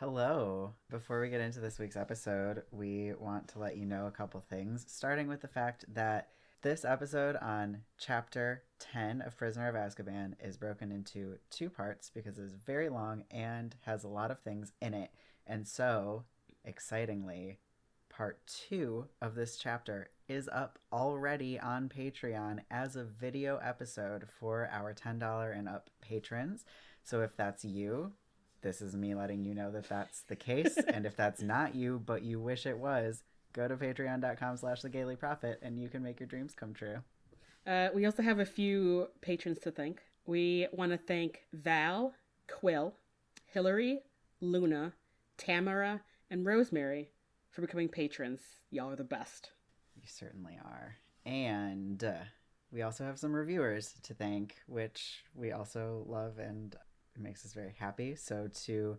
Hello. Before we get into this week's episode, we want to let you know a couple things, starting with the fact that this episode on chapter 10 of Prisoner of Azkaban is broken into two parts because it's very long and has a lot of things in it. And so, excitingly, part two of this chapter is up already on Patreon as a video episode for our $10 and up patrons. So if that's you, this is me letting you know that that's the case. and if that's not you, but you wish it was, go to patreon.com slash the Gayly Prophet and you can make your dreams come true. Uh, we also have a few patrons to thank. We want to thank Val, Quill, Hillary, Luna, Tamara, and Rosemary for becoming patrons. Y'all are the best. You certainly are. And uh, we also have some reviewers to thank, which we also love and it makes us very happy. So to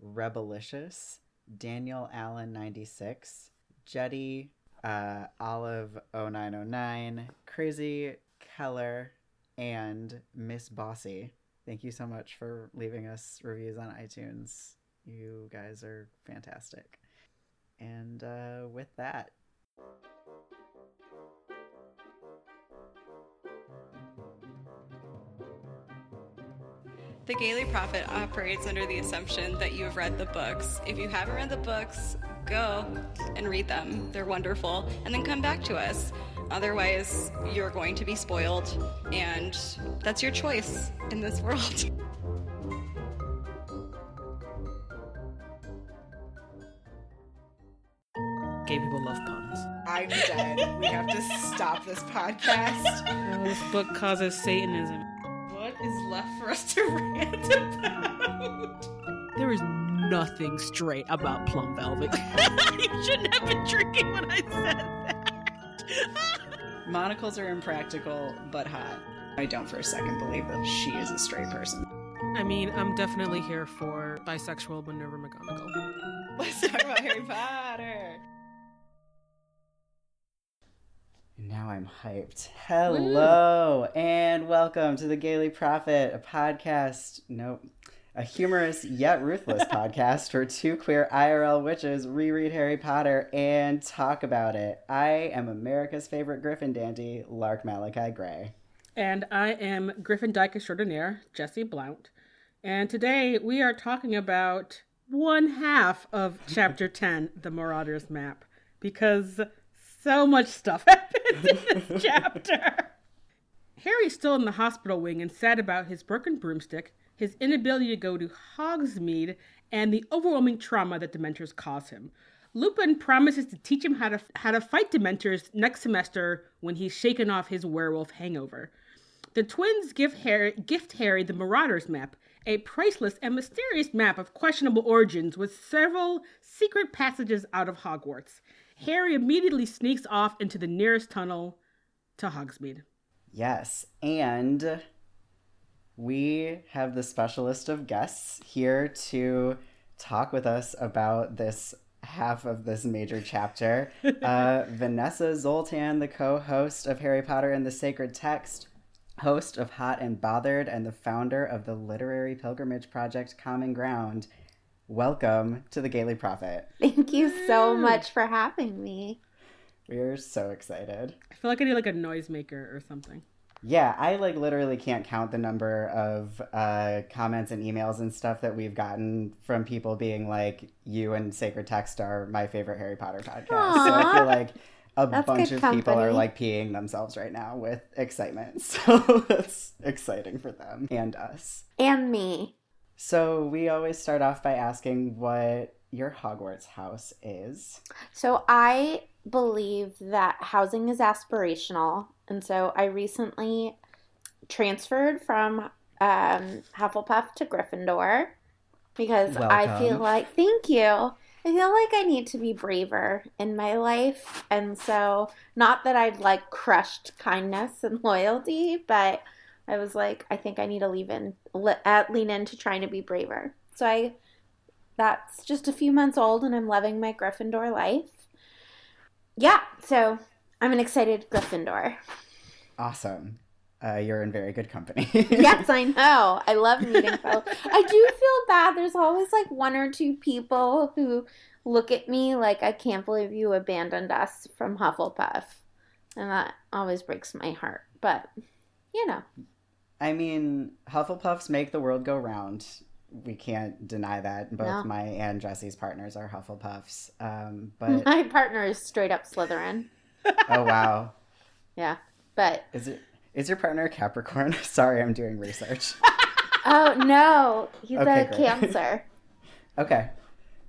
Rebelicious, Daniel Allen 96, Jetty, uh, Olive 0909, Crazy Keller, and Miss Bossy. Thank you so much for leaving us reviews on iTunes. You guys are fantastic. And uh, with that, The Gayly Prophet operates under the assumption that you have read the books. If you haven't read the books, go and read them. They're wonderful. And then come back to us. Otherwise, you're going to be spoiled. And that's your choice in this world. Gay people love puns. I'm dead. we have to stop this podcast. This book causes Satanism. What is left for us to rant about? There is nothing straight about Plum Velvet. you shouldn't have been drinking when I said that. Monocles are impractical, but hot. I don't for a second believe that she is a straight person. I mean, I'm definitely here for bisexual Minerva McGonagall. Let's talk about Harry Potter. Now I'm hyped. Hello and welcome to the Gayly Prophet, a podcast, nope, a humorous yet ruthless podcast for two queer IRL witches reread Harry Potter and talk about it. I am America's favorite Griffin dandy, Lark Malachi Gray. And I am Griffin Dyke extraordinaire, Jessie Blount. And today we are talking about one half of Chapter 10, The Marauders Map, because so much stuff happens in this chapter. Harry's still in the hospital wing and sad about his broken broomstick, his inability to go to Hogsmeade, and the overwhelming trauma that Dementors cause him. Lupin promises to teach him how to how to fight Dementors next semester when he's shaken off his werewolf hangover. The twins give Harry, gift Harry the Marauders map, a priceless and mysterious map of questionable origins with several secret passages out of Hogwarts. Harry immediately sneaks off into the nearest tunnel to Hogsmeade. Yes, and we have the specialist of guests here to talk with us about this half of this major chapter. Uh, Vanessa Zoltan, the co host of Harry Potter and the Sacred Text, host of Hot and Bothered, and the founder of the literary pilgrimage project Common Ground. Welcome to the Gayly Prophet. Thank you so much for having me. We are so excited. I feel like I need like a noisemaker or something. Yeah, I like literally can't count the number of uh, comments and emails and stuff that we've gotten from people being like, "You and Sacred Text are my favorite Harry Potter podcast." So I feel like a That's bunch good of people are like peeing themselves right now with excitement. So that's exciting for them and us. And me. So we always start off by asking what your Hogwarts house is. So I believe that housing is aspirational. And so I recently transferred from um, Hufflepuff to Gryffindor because I feel like, thank you. I feel like I need to be braver in my life. And so, not that I'd like crushed kindness and loyalty, but I was like, I think I need to leave in, le- lean into trying to be braver. So I, that's just a few months old, and I'm loving my Gryffindor life. Yeah, so I'm an excited Gryffindor. Awesome. Uh, you're in very good company. yes, I know. I love meeting fellow. I do feel bad. There's always like one or two people who look at me like I can't believe you abandoned us from Hufflepuff. And that always breaks my heart. But, you know. I mean, Hufflepuffs make the world go round. We can't deny that. Both No. my and Jessie's partners are Hufflepuffs. Um, but My partner is straight up Slytherin. oh wow, Yeah. But, is it is your partner a Capricorn? Sorry, I'm doing research. oh no, he's Okay, a great. Cancer. Okay,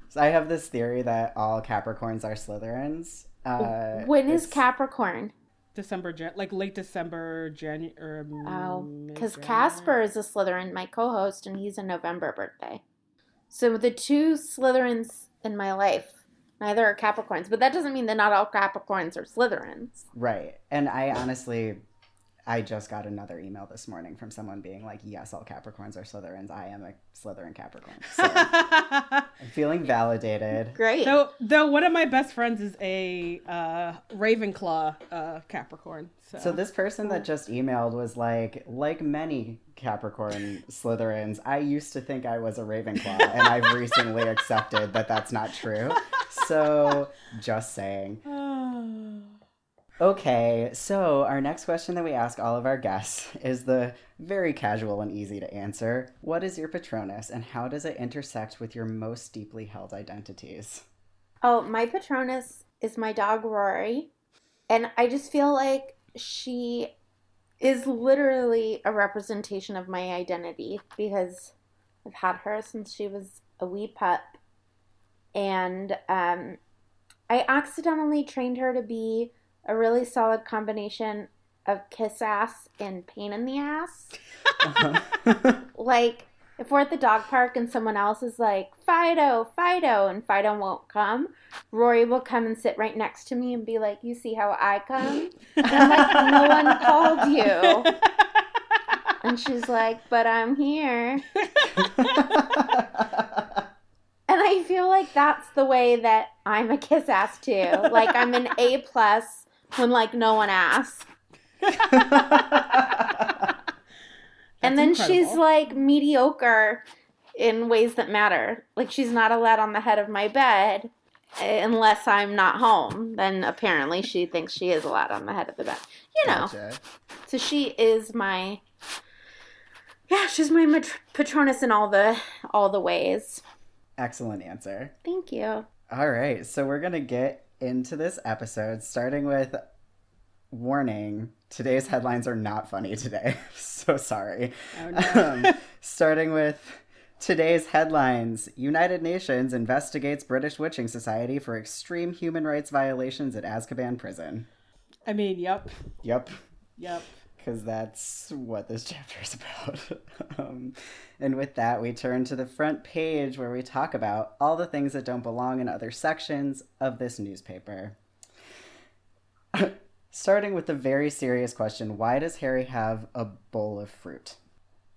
so I have this theory that all Capricorns are Slytherins. Uh, when is Capricorn? December, Jan- like late December, January. Oh, because. Um, Casper is a Slytherin, my co-host, and he's a November birthday. So the two Slytherins in my life, neither are Capricorns, but that doesn't mean that not all Capricorns are Slytherins. Right. And I honestly, I just got another email this morning from someone being like, yes, all Capricorns are Slytherins. I am a Slytherin Capricorn. So I'm feeling validated. Great. though, though one of my best friends is a uh, Ravenclaw uh, Capricorn. So, So this person that just emailed was like, like many Capricorn Slytherins, I used to think I was a Ravenclaw, and I've recently accepted that that's not true. So just saying. Okay, so our next question that we ask all of our guests is the very casual and easy to answer. What is your Patronus, and how does it intersect with your most deeply held identities? Oh, my Patronus is my dog Rory. And I just feel like she is literally a representation of my identity because I've had her since she was a wee pup. And um, I accidentally trained her to be a really solid combination of kiss ass and pain in the ass. Uh-huh. like if we're at the dog park and someone else is like Fido, Fido, and Fido won't come, Rory will come and sit right next to me and be like, "You see how I come?" And I'm like, "No one called you." And she's like, "But I'm here." And I feel like that's the way that I'm a kiss ass too. Like I'm an A plus when like no one asks. and then That's she's like mediocre in ways that matter. Like she's not allowed on the head of my bed eh, unless I'm not home. Then apparently she thinks she is allowed on the head of the bed. You know. Gotcha. So she is my Yeah, she's my mat- patronus in all the all the ways. Excellent answer. Thank you. All right, so we're going to get into this episode, starting with warning. Today's headlines are not funny today. so sorry. Oh, no. Um, starting with today's headlines United Nations investigates British Witching Society for extreme human rights violations at Azkaban prison. I mean, yep, Yep, yep. Because that's what this chapter is about. um, and with that, we turn to the front page where we talk about all the things that don't belong in other sections of this newspaper. Starting with the very serious question why does Harry have a bowl of fruit?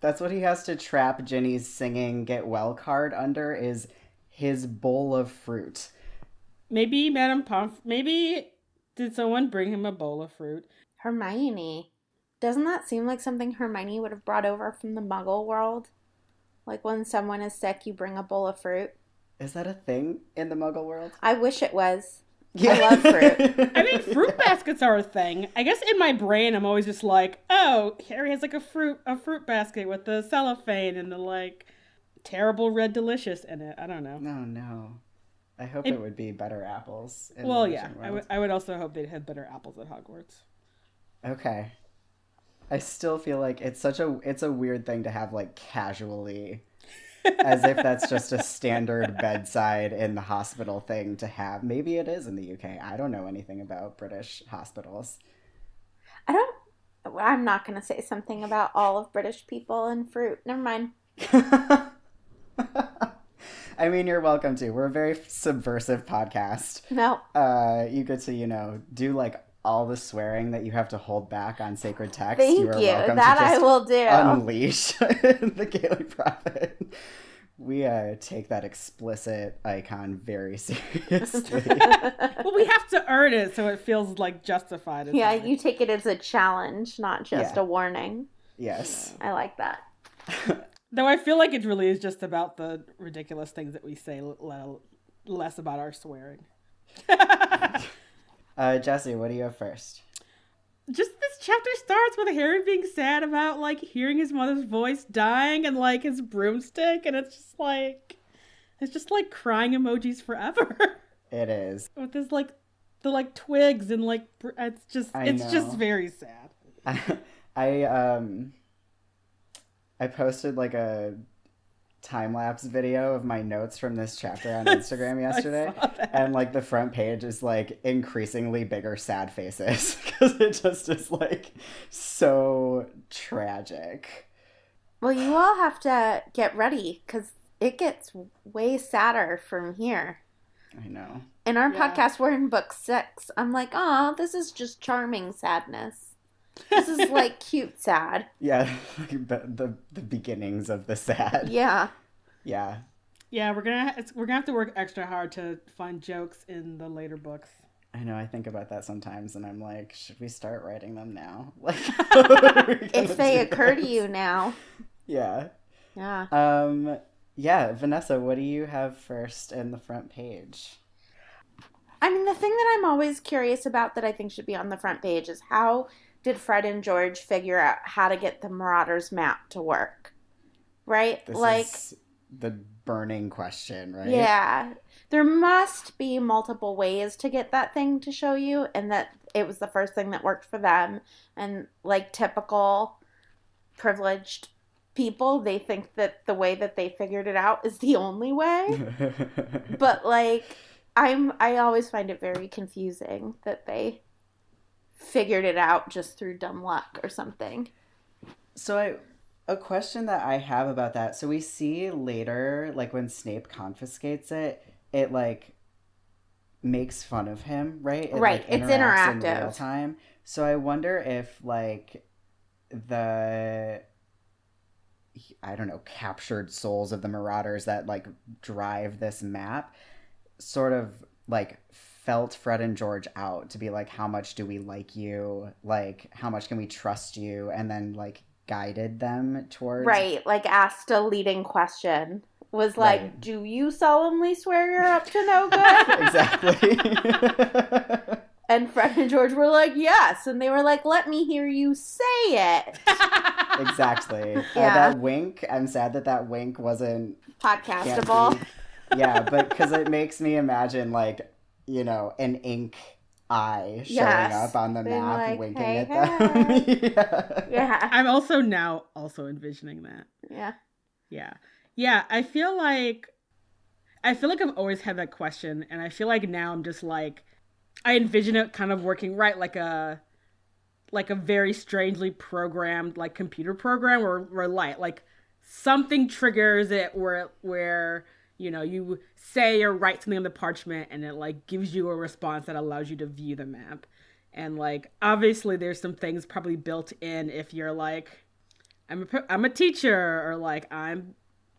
That's what he has to trap Ginny's singing Get Well card under, is his bowl of fruit. Maybe Madame Pomf. Maybe did someone bring him a bowl of fruit? Hermione. Doesn't that seem like something Hermione would have brought over from the muggle world? Like when someone is sick, you bring a bowl of fruit. Is that a thing in the muggle world? I wish it was. I love fruit. I mean, fruit baskets are a thing. I guess in my brain, I'm always just like, oh, Harry has like a fruit a fruit basket with the cellophane and the like terrible red delicious in it. I don't know. No, no. I hope It- it, would be better apples. in Well, the yeah, witching I would also hope they'd had better apples at Hogwarts. Okay. I still feel like it's such a it's a weird thing to have like casually as if that's just a standard bedside in the hospital thing to have. Maybe it is in the UK. I don't know anything about British hospitals. I don't. I'm not going to say something about all of British people and fruit. Never mind. I mean, you're welcome to. We're a very subversive podcast. No. Uh, you get to, you know, do like all the swearing that you have to hold back on sacred text. Thank you you. are welcome That to I will do. unleash the Gayly Prophet. we uh, take that explicit icon very seriously. well, we have to earn it so it feels like justified. yeah, it's like- you take it as a challenge, not just Yeah. a warning. yes. I like that. Though I feel like it really is just about the ridiculous things that we say, l- l- less about our swearing. Uh, Jessie, what do you have first? just this chapter starts with Harry being sad about like hearing his mother's voice dying and like his broomstick, and it's just like it's just like crying emojis forever It is. with this like the like twigs and like br- it's just I it's just very sad. I, I um I posted like a time lapse video of my notes from this chapter on Instagram yesterday. And like the front page is like increasingly bigger sad faces because it just is like so tragic. Well, you all have to get ready because it gets way sadder from here. I know. In our Yeah. podcast, we're in book six. I'm like, oh, this is just charming sadness. This is like cute sad. Yeah, like the, the the beginnings of the sad. Yeah. Yeah. Yeah, we're gonna it's, we're gonna have to work extra hard to find jokes in the later books. I know. I think about that sometimes, and I'm like, should we start writing them now? Like, what are we gonna If they do? occur to you now. Yeah. Yeah. Um. Yeah, Vanessa, what do you have first in the front page? I mean, the thing that I'm always curious about that I think should be on the front page is how did Fred and George figure out how to get the Marauders map to work? Right? This like, the burning question, right? yeah. There must be multiple ways to get that thing to show you, and that it was the first thing that worked for them. And, like, typical privileged people, they think that the way that they figured it out is the only way. but like i'm i always find it very confusing that they figured it out just through dumb luck or something so I a question that I have about that. So we see later, like when Snape confiscates it, it like makes fun of him, right? It, Right, like, it's interacts in interactive. real time. So I wonder if like the I don't know, captured souls of the Marauders that like drive this map sort of like felt Fred and George out to be like, how much do we like you? Like, how much can we trust you? And then like guided them towards right like asked a leading question was like Right. do you solemnly swear you're up to no good exactly. and fred and george were like yes and they were like let me hear you say it exactly. Uh, Yeah. that wink. I'm sad that that wink wasn't podcastable yeah, but because it makes me imagine like you know an ink eye showing Yes. up on the Being map, like, winking "Hey, at them. yeah. yeah I'm also now also envisioning that. yeah Yeah. Yeah, I feel like I feel like I've always had that question and I feel like now I'm just like I envision it kind of working right like a like a very strangely programmed like computer program where where like like something triggers it where where you know you say or write something on the parchment and it like gives you a response that allows you to view the map. And like obviously there's some things probably built in if you're like I'm a, I'm a teacher or like I'm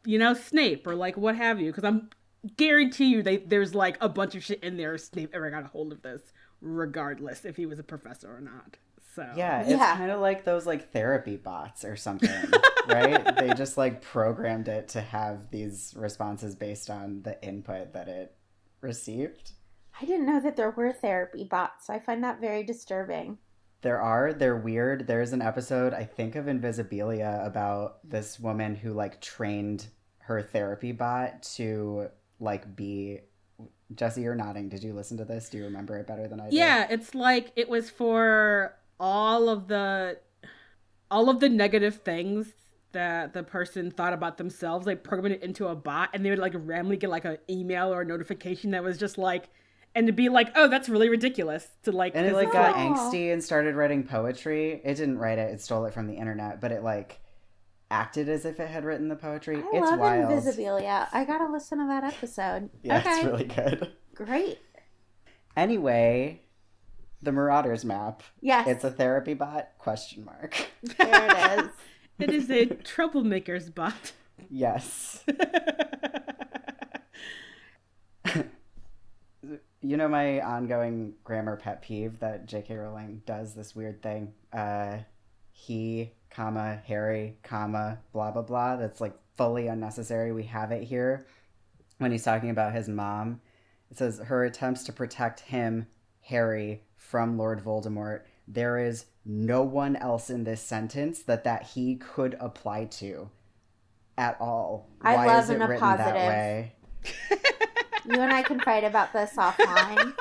you know Snape or like what have you. Because I'm guarantee you they there's like a bunch of shit in there Snape ever got a hold of this regardless if he was a professor or not so Yeah, it's Yeah. kind of like those like therapy bots or something, right? They just like programmed it to have these responses based on the input that it received. i didn't know that there were therapy bots i find that very disturbing There are, they're weird. There's an episode, I think, of Invisibilia about this woman who like trained her therapy bot to like be. Jessie, you're nodding. Did you listen to this? Do you remember it better than I do? yeah it's like it was for all of the all of the negative things that the person thought about themselves like programmed it into a bot and they would like randomly get like an email or a notification that was just like and to be like oh that's really ridiculous to like And it 'cause like it's got Aw. Oh. angsty and started writing poetry. It didn't write it; it stole it from the internet. But it like acted as if it had written the poetry. i it's love wild. invisibilia i gotta listen to that episode Yeah, okay it's really good. great Anyway, the Marauders map. yes It's a therapy bot? Question mark. there it is it is a troublemaker's bot Yes. you know my ongoing grammar pet peeve that J.K. Rowling does this weird thing. Uh, he, comma Harry, comma blah blah blah. That's like fully unnecessary. We have it here when he's talking about his mom. It says her attempts to protect him, Harry, from Lord Voldemort. There is no one else in this sentence that that he could apply to at all. I Why love is it written that way? You and I can fight about this offline.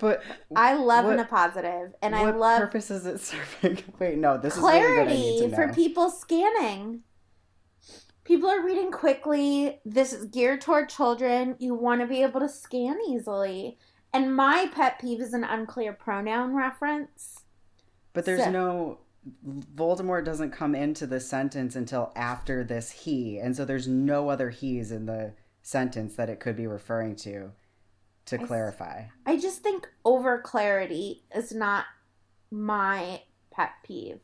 But I love What- in a positive, and I what love purpose is it serving? Wait, no, this is really good. I need clarity for people scanning. People are reading quickly. This is geared toward children. You want to be able to scan easily. And my pet peeve is an unclear pronoun reference. But there's So- no Voldemort doesn't come into the sentence until after this he, and so there's no other he's in the sentence that it could be referring to to I s- clarify. I just think over clarity is not my pet peeve.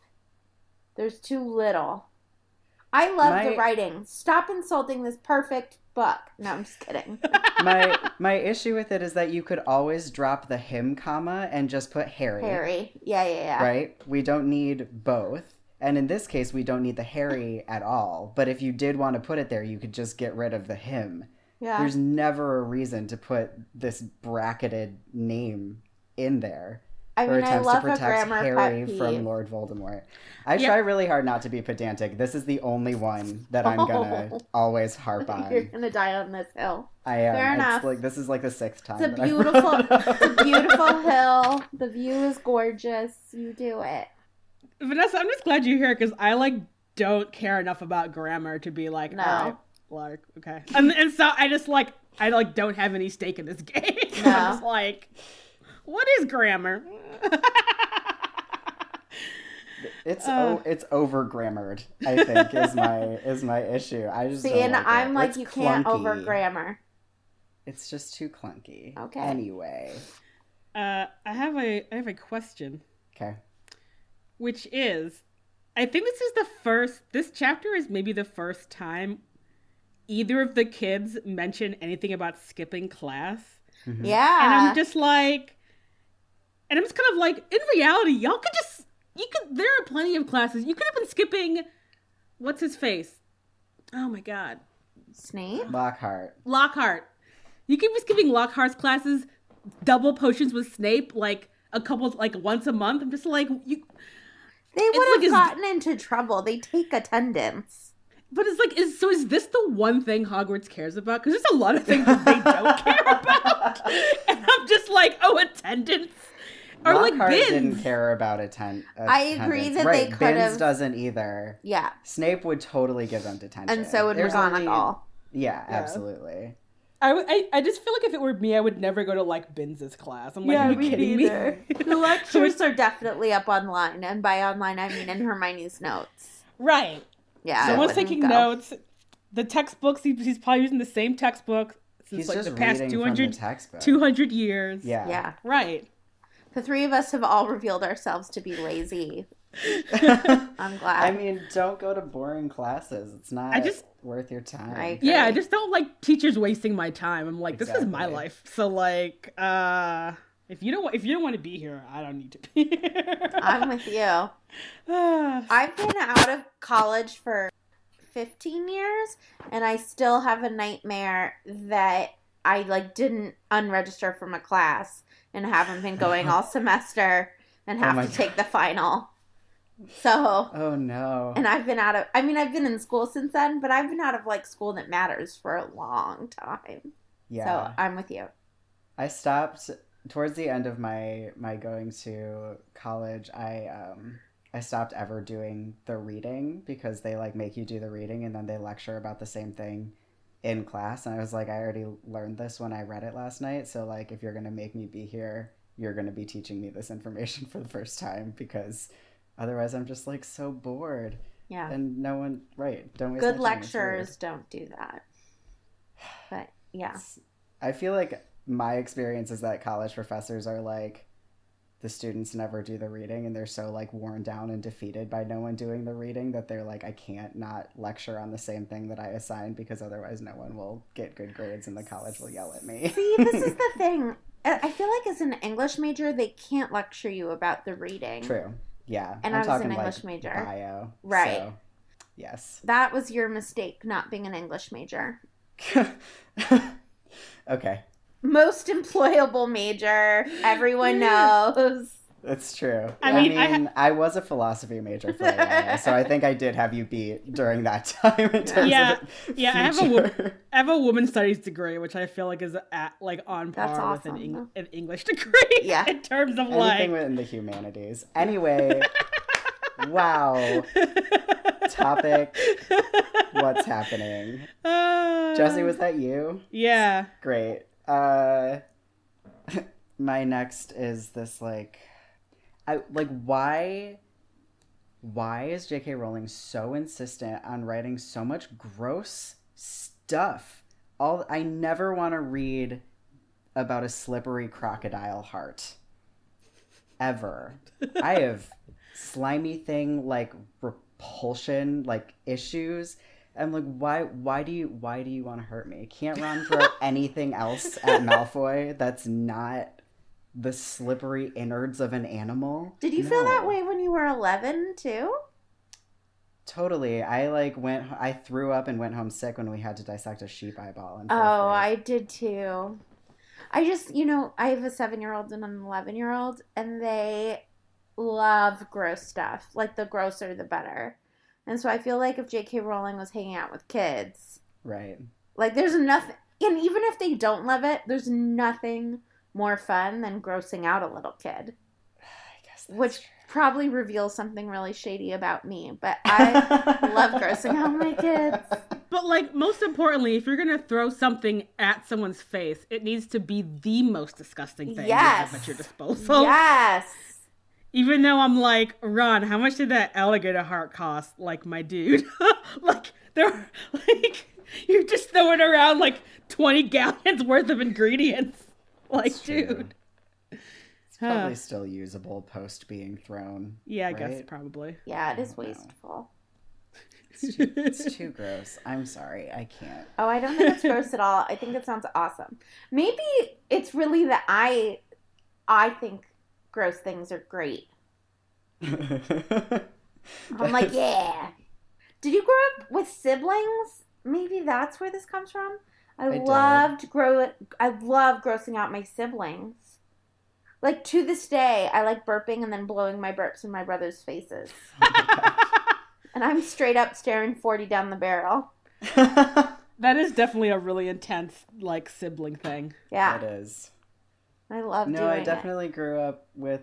There's too little. I love My- the writing. Stop insulting this perfect book. No, I'm just kidding. my my issue with it is that you could always drop the him comma and just put Harry, Harry. Yeah, yeah, yeah. right? We don't need both. And in this case, we don't need the Harry at all. But if you did want to put it there, you could just get rid of the him. Yeah. There's never a reason to put this bracketed name in there. I Her mean, I attempts love to protect Harry from Lord Voldemort. I Yeah. try really hard not to be pedantic. This is the only one that I'm gonna Oh. always harp on. You're on. gonna die on this hill. I am. Fair it's enough. like this is like the sixth time. It's a that I've beautiful, brought it's a beautiful hill. The view is gorgeous. You do it. Vanessa, I'm just glad you're here because I like don't care enough about grammar to be like, No. Oh, all right, like, okay. And, and so I just like, I like don't have any stake in this game. No. I'm just like, what is grammar? It's Uh. o- it's over grammared. I think is my is my issue. I just see, and like I'm it. like, It's you can't over grammar. It's just too clunky. Okay. Anyway. uh, I have a, I have a question, Okay. which is, I think this is the first. This chapter is maybe the first time either of the kids mention anything about skipping class. Mhm. Yeah. and I'm just like, and I'm just kind of like, in reality, y'all could just, you could, there are plenty of classes. You could have been skipping, what's his face? Oh my god. Snape. Lockhart. Lockhart. You could be skipping Lockhart's classes, double potions with Snape, like a couple, like once a month. I'm just like, you, They would have his- gotten into trouble. They take attendance. but it's like, is, so is this the one thing Hogwarts cares about? Because there's a lot of things that they don't care about. And I'm just like, oh, attendance. Or like Lockhart Binns. didn't care about atten- I agree attendance. that right. they could Binns have- doesn't either. Yeah. Snape would totally give them detention. And so would There's only- McGonagall. Yeah, absolutely. I I just feel like if it were me, I would never go to like Binns's class. I'm like, are you kidding me? The lectures are definitely up online, and by online I mean in Hermione's notes. right. Yeah. I Someone's taking go. notes. The textbooks, he, he's probably using the same textbook since He's like just the past reading 200, the 200 years. Yeah. Yeah. Right. The three of us have all revealed ourselves to be lazy. I'm glad. I mean, don't go to boring classes. It's not I just- worth your time. I- Yeah, I just don't like teachers wasting my time. I'm like, this is my life. So like, uh if you don't wa- if you don't want to be here, I don't need to be here. I'm with you. I've been out of college for 15 years and I still have a nightmare that I like didn't unregister from a class and haven't been going all semester and Oh have my to take the final. So, Oh no. and I've been out of I mean I've been in school since then, but I've been out of like school that matters for a long time. yeah. So, I'm with you. I stopped towards the end of my my going to college. I um I stopped ever doing the reading because they like make you do the reading and then they lecture about the same thing in class and I was like I already learned this when I read it last night so like if you're going to make me be here you're going to be teaching me this information for the first time because otherwise I'm just like so bored Yeah. and no one right don't Good my time, it's weird. lecturers don't do that. But yeah. I feel like my experience is that college professors are like the students never do the reading and they're so like worn down and defeated by no one doing the reading that they're like I can't not lecture on the same thing that I assigned because otherwise no one will get good grades and the college will yell at me. See, this is the thing. I feel like as an English major, they can't lecture you about the reading. True. Yeah. And I'm I was an English like, major. Bio. Right. so, yes. That was your mistake, not being an English major. okay. Most employable major. Everyone knows. That's true. I I mean, mean, I I, was a philosophy major for a while, so I think I did have you beat during that time in terms Yeah, of yeah, I have a wo- I have a woman studies degree, which I feel like is at like on par That's with an. Eng- an English degree. Yeah. in terms of Anything like. in the humanities. Anyway, wow. Topic. What's happening? Uh, Jessie, was that you? Yeah. Great. Uh, my next is this like, I like why. Why is J.K. Rowling so insistent on writing so much gross stuff? All I never want to read about a slippery crocodile heart. Ever. I have slimy thing like repulsion like issues. I'm like, why? Why do you? Why do you want to hurt me? Can't Ron throw anything else at Malfoy that's not the slippery innards of an animal? Did you feel that way when you were 11 too? Totally. I like went. I threw up and went home sick when we had to dissect a sheep eyeball. Oh, grade. I did too. I just, you know, I have a seven year old and an 11 year old, and they love gross stuff. Like, the grosser, the better. And so I feel like if J.K. Rowling was hanging out with kids, right. like, there's nothing, and even if they don't love it, there's nothing more fun than grossing out a little kid, I guess that's which true. probably reveals something really shady about me. But I love grossing out my kids. But like most importantly, if you're gonna throw something at someone's face, it needs to be the most disgusting thing you have at your disposal. Yes. Even though I'm like, Ron, how much did that alligator heart cost? Like my dude. like they're like you're just throwing around like 20 gallons worth of ingredients. Like, It's dude. It's probably Huh. still usable post being thrown. Yeah, I guess probably. Yeah, it is wasteful. It's too, it's too gross. I'm sorry. I can't. Oh, I don't think it's gross at all. I think it sounds awesome. Maybe it's really that I I think gross things are great. I'm like, yeah. Did you grow up with siblings? Maybe that's where this comes from. I, I did. loved grow I love grossing out my siblings. Like to this day, I like burping and then blowing my burps in my brother's faces. And I'm straight up staring 40 down the barrel. That is definitely a really intense like sibling thing. Yeah. It is. I love No, I it. definitely grew up with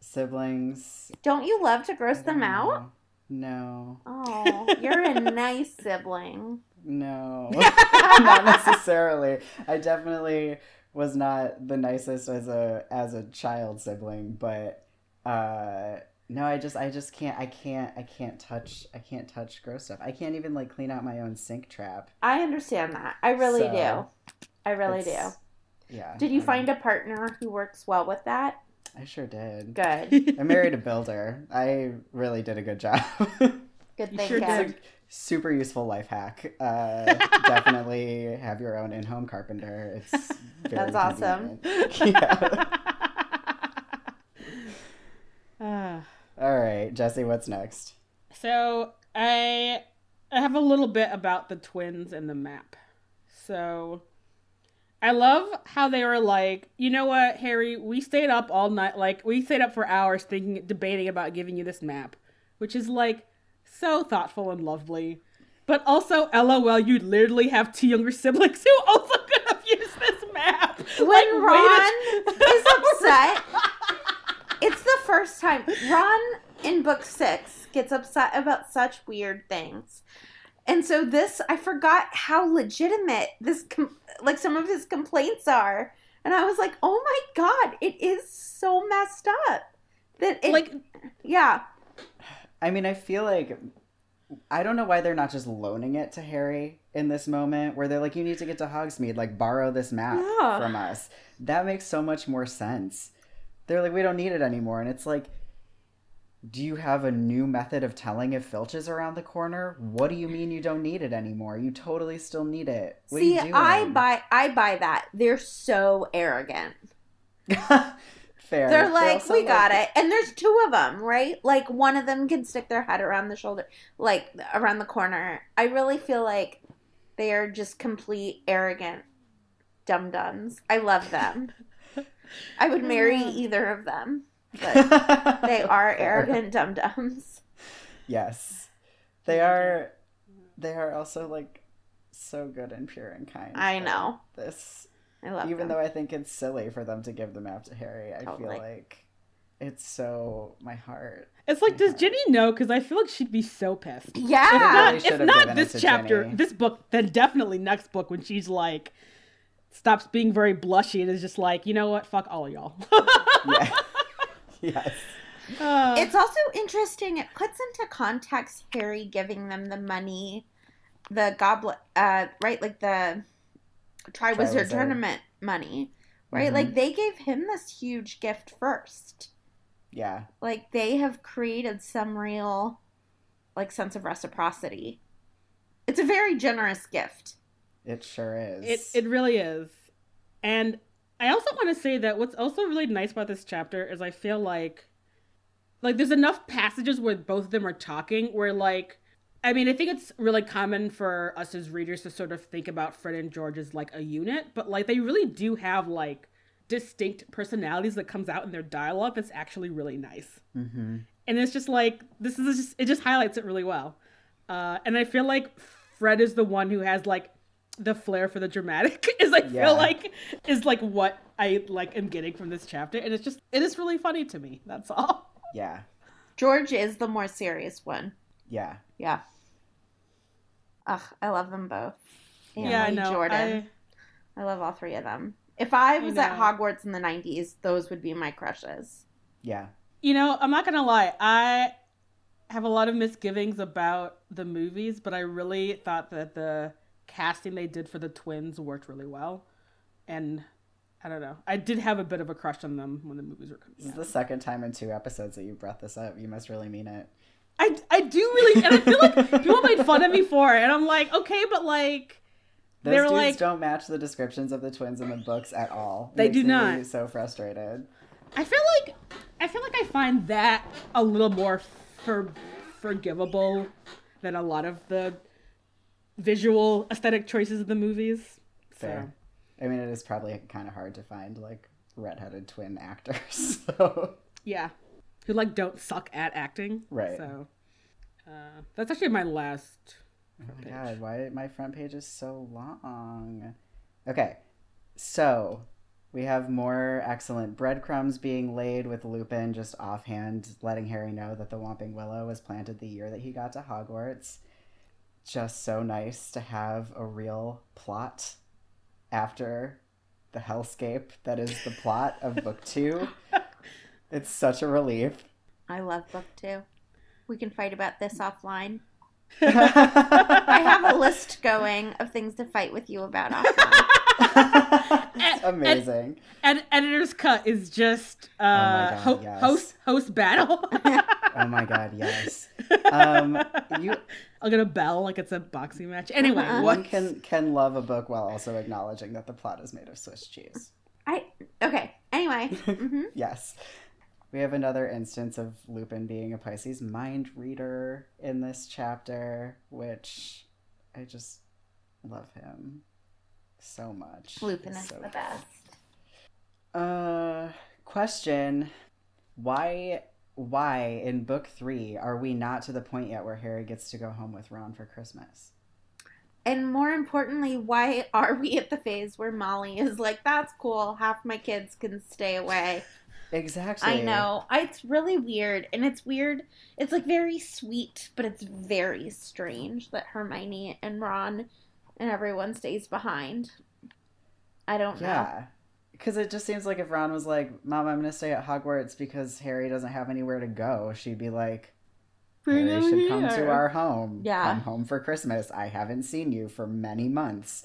siblings. Don't you love to gross them don't out? No, Oh, you're a nice sibling. no, not necessarily. I definitely was not the nicest as a as a child sibling, but uh, no, I just I just can't I can't I can't touch I can't touch gross stuff. I can't even like clean out my own sink trap. I understand that. I really So, do. I really do. Yeah. Did you I find don't- a partner who works well with that? I sure did. Good. I married a builder. I really did a good job. Good You thing, sure Kev. did. super useful life hack. Uh, definitely have your own in-home carpenter. It's very That's awesome. Yeah. Ah. All right, Jessie, what's next? So I I have a little bit about the twins and the map. So I love how they were like, you know what, Harry, we stayed up all night like we stayed up for hours thinking debating about giving you this map, which is like so thoughtful and lovely. But also, LOL, you literally have two younger siblings who also could have used this map. When Like, Ron is upset, it's the first time. Ron in book six gets upset about such weird things. And so this, I forgot how legitimate this, com- like some of his complaints are. And I was like, oh my God, it is so messed up. That it, like yeah. I mean, I feel like I don't know why they're not just loaning it to Harry in this moment where they're like, you need to get to Hogsmeade, like borrow this map Yeah. from us. That makes so much more sense. they're like, we don't need it anymore. And it's like, do you have a new method of telling if Filch is around the corner? What do you mean you don't need it anymore? You totally still need it. What See, I buy I buy that. They're so arrogant. Fair. They're like, also we got it. And there's two of them, right? Like one of them can stick their head around the shoulder, like around the corner. I really feel like they are just complete arrogant dum dums. I love them. I would marry either of them, but they are arrogant dum dums. Yes. They are they are also like so good and pure and kind. I know. This I love even them. though I think it's silly for them to give the map to Harry, I Totally. feel like it's so my heart. It's like, does Ginny know? Because I feel like she'd be so pissed. If yeah. not, really if not this chapter, Ginny. this book, then definitely next book when she's like stops being very blushy and is just like, you know what, fuck all y'all. Yeah. Yes. Uh, It's also interesting. It puts into context Harry giving them the money, the goblet, uh, right? Like the Triwizard Triwizard. Tournament money, right? Mhm. Like they gave him this huge gift first. Yeah. Like they have created some real, like, sense of reciprocity. It's a very generous gift. It sure is. It it really is. And I also want to say that what's also really nice about this chapter is I feel like like there's enough passages where both of them are talking where like I mean, I think it's really common for us as readers to sort of think about Fred and George as like a unit, but like they really do have like distinct personalities that comes out in their dialogue that's actually really nice. Hmm and it's just like this is just it just highlights it really well. Uh and i feel like fred is the one who has like the flair for the dramatic is i Yeah. feel like is like what i like am getting from this chapter and it's just it is really funny to me that's all Yeah. George is the more serious one. Yeah. Yeah. Ugh, I love them both. yeah i know Jordan. I, I love all three of them. If I was at. Hogwarts in the 90s, those would be my crushes. Yeah. you know i'm not gonna lie i have a lot of misgivings about the movies but i really thought that the casting they did for the twins worked really well and i don't know i did have a bit of a crush on them when the movies were coming This is the second time in two episodes that you brought this up. You must really mean it. I, I do really, and I feel like people made fun of me for it, and I'm like, okay, but like, Those They're dudes like- don't match the descriptions of the twins in the books at all. It They do me not. So frustrated. I feel like, I feel like I find that a little more for, forgivable than a lot of the visual aesthetic choices of the movies. Fair. I mean, it is probably kind of hard to find like redheaded twin actors. So Yeah, who like don't suck at acting. Right. So, uh, that's actually my last. Oh my god, why my front page is so long? Okay, so we have more excellent breadcrumbs being laid with Lupin just offhand letting Harry know that the Whomping Willow was planted the year that he got to Hogwarts. Just so nice to have a real plot after the hellscape that is the plot of book two. It's such a relief. I love book two. We can fight about this offline. I have a list going of things to fight with you about offline. it's amazing. And editor's cut is just uh, God, ho- yes. host host battle. Oh my god, yes. Um, you I'll get a bell like it's a boxing match. Anyway, Uh-huh. one can can love a book while also acknowledging that the plot is made of Swiss cheese. I okay. Anyway, hmm Yes. We have another instance of Lupin being a Pisces mind reader in this chapter, which I just love him so much. Lupin He's is so the best. Uh, question: Why, why in book three are we not to the point yet where Harry gets to go home with Ron for Christmas? And more importantly, why are we at the phase where Molly is like, "That's cool. Half my kids can stay away." Exactly. I know. It's really weird. And it's weird. It's like very sweet, but it's very strange that Hermione and Ron and everyone stays behind. I don't know. Yeah. Because it just seems like if Ron was like, Mom, I'm going to stay at Hogwarts because Harry doesn't have anywhere to go, she'd be like, Bring Harry him should come to our home. Yeah. Come home for Christmas. I haven't seen you for many months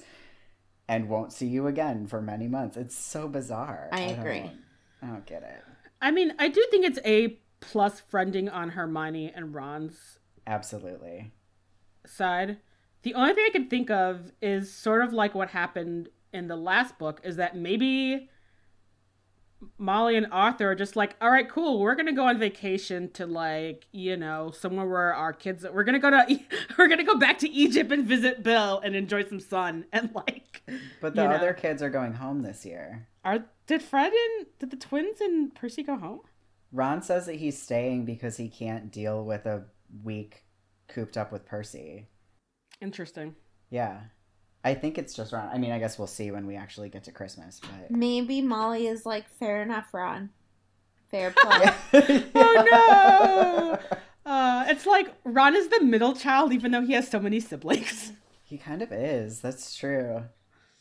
and won't see you again for many months. It's so bizarre. I don't- agree. I don't get it. I mean, I do think it's a plus friending on Hermione and Ron's Absolutely. side. The only thing I can think of is sort of like what happened in the last book is that maybe Molly and Arthur are just like, all right, cool, we're gonna go on vacation to like, you know, somewhere where our kids we're gonna go to we're gonna go back to Egypt and visit Bill and enjoy some sun and like But the You know. other kids are going home this year. are did Fred and did the twins and Percy go home? Ron says that he's staying because he can't deal with a week cooped up with Percy. Interesting. Yeah. I think it's just Ron. I mean, I guess we'll see when we actually get to Christmas, but Maybe Molly is like, fair enough, Ron. Fair play. Oh no! Uh, it's like Ron is the middle child, even though he has so many siblings. He kind of is. That's true.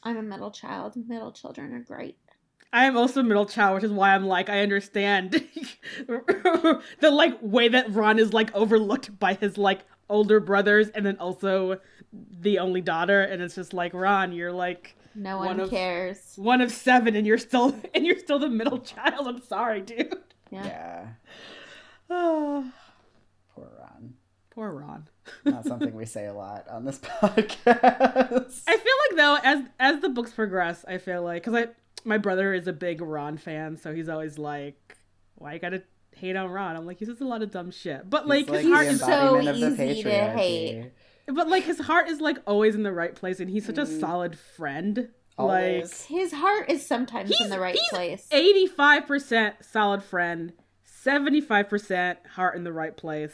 I'm a middle child. Middle children are great. I am also a middle child, which is why I'm like I understand the like way that Ron is like overlooked by his like older brothers, and then also the only daughter, and it's just like Ron, you're like No One one of- cares. one of seven, and you're still and you're still the middle child. I'm sorry, dude. Yeah. Yeah. Oh, Poor Ron. poor Ron. Not something we say a lot on this podcast. I feel like though, as as the books progress, I feel like because I my brother is a big Ron fan, so he's always like, "Why you gotta hate on Ron?" I'm like, he says a lot of dumb shit, but like, He's his He's heart is, so embodiment easy to hate. But like his heart is like always in the right place, and he's such a mm. solid friend. Always. His heart is sometimes in the right he's place. Eighty five percent solid friend, seventy five percent heart in the right place.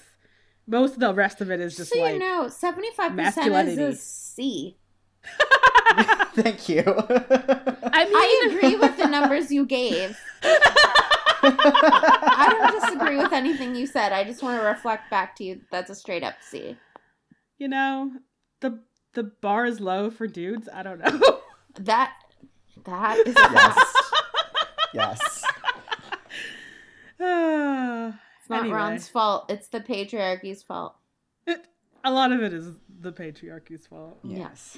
Most of the rest of it is just so like you know, 75% is masculinity. a C. Thank you. I mean, I agree with the numbers you gave. I don't disagree with anything you said. I just want to reflect back to you. That's a straight up C. you know the the bar is low for dudes. I don't know. That that is yes. Yes. It's not Anyway. Ron's fault. It's the patriarchy's fault. it, a lot of it is the patriarchy's fault. Yes.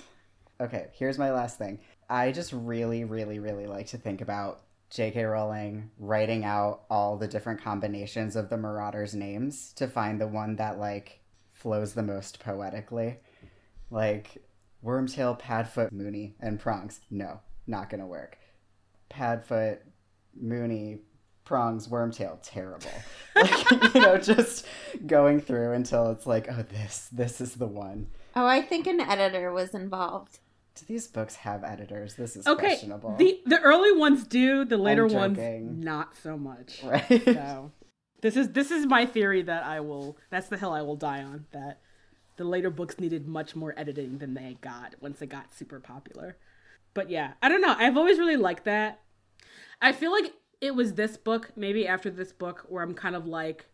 Okay, here's my last thing. I just really, really, really like to think about J.K. Rowling writing out all the different combinations of the Marauders' names to find the one that, like, flows the most poetically. Like, Wormtail, Padfoot, Moony, and Prongs. No, not gonna work. Padfoot, Moony, Prongs, Wormtail, terrible. Like, you know, just going through until it's like, oh, this, this is the one. Oh, I think an editor was involved. Do these books have editors? This is Okay, questionable. the the early ones do, the later ones not so much. right? So this is this is my theory that I will. That's the hill I will die on. That the later books needed much more editing than they got once they got super popular. But yeah, I don't know. I've always really liked that. I feel like it was this book, maybe after this book, where I'm kind of like,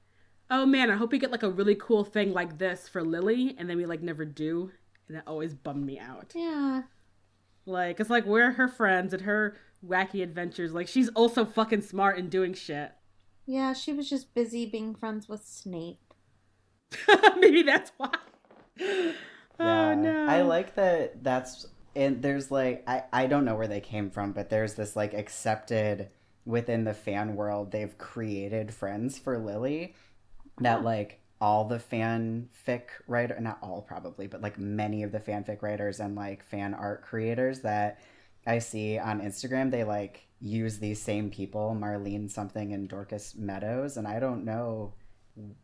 oh man, I hope we get like a really cool thing like this for Lily, and then we like never do, and it always bummed me out. Yeah. Like, it's like we're her friends and her wacky adventures. Like, she's also fucking smart and doing shit. Yeah, she was just busy being friends with Snape. Maybe that's why. Oh no. I like that that's and there's like I I don't know where they came from, but there's this like accepted within the fan world they've created friends for Lily that like all the fanfic writer not all probably, but like many of the fanfic writers and like fan art creators that I see on Instagram, they like use these same people, Marlene something and Dorcas Meadowes, and I don't know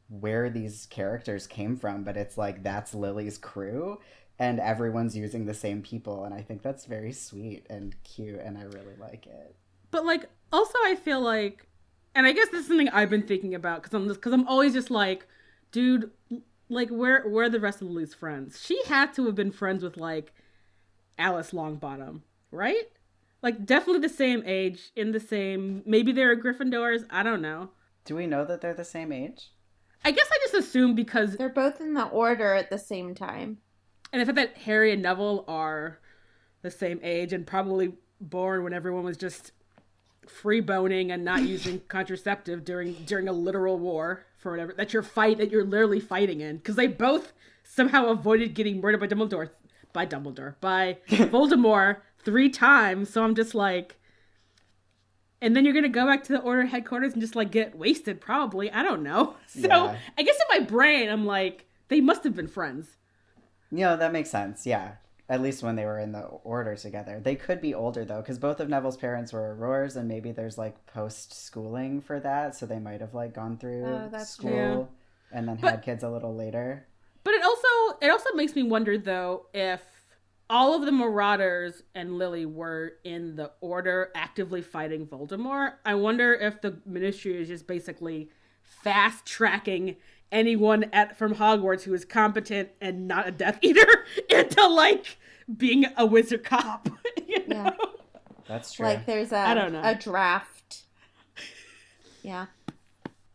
where these characters came from, but it's like that's Lily's crew and everyone's using the same people and I think that's very sweet and cute and I really like it. But like, also, I feel like, and I guess this is something I've been thinking about because I'm because I'm always just like, dude, like where where are the rest of Lily's friends? She had to have been friends with like Alice Longbottom, right? Like definitely the same age, in the same. Maybe they're Gryffindors. I don't know. Do we know that they're the same age? I guess I just assume because They're both in the order at the same time. and the fact that Harry and Neville are the same age and probably born when everyone was just free boning and not using contraceptive during during a literal war for whatever that you're fight that you're literally fighting in because they both somehow avoided getting murdered by Dumbledore by Dumbledore by Voldemort three times. So I'm just like, and then you're gonna go back to the order headquarters and just like get wasted, probably. I don't know. So Yeah. I guess in my brain, I'm like, they must have been friends. You know, that makes sense. Yeah. At least when they were in the order together. They could be older though, because both of Neville's parents were Aurors, and maybe there's like post schooling for that, so they might have like gone through Oh, that's school true. and then But- had kids a little later. But it also it also makes me wonder though if all of the Marauders and Lily were in the Order actively fighting Voldemort. I wonder if the Ministry is just basically fast tracking anyone at from Hogwarts who is competent and not a Death Eater into like being a wizard cop. you know? Yeah. That's true. Like there's a I don't know. a draft. Yeah.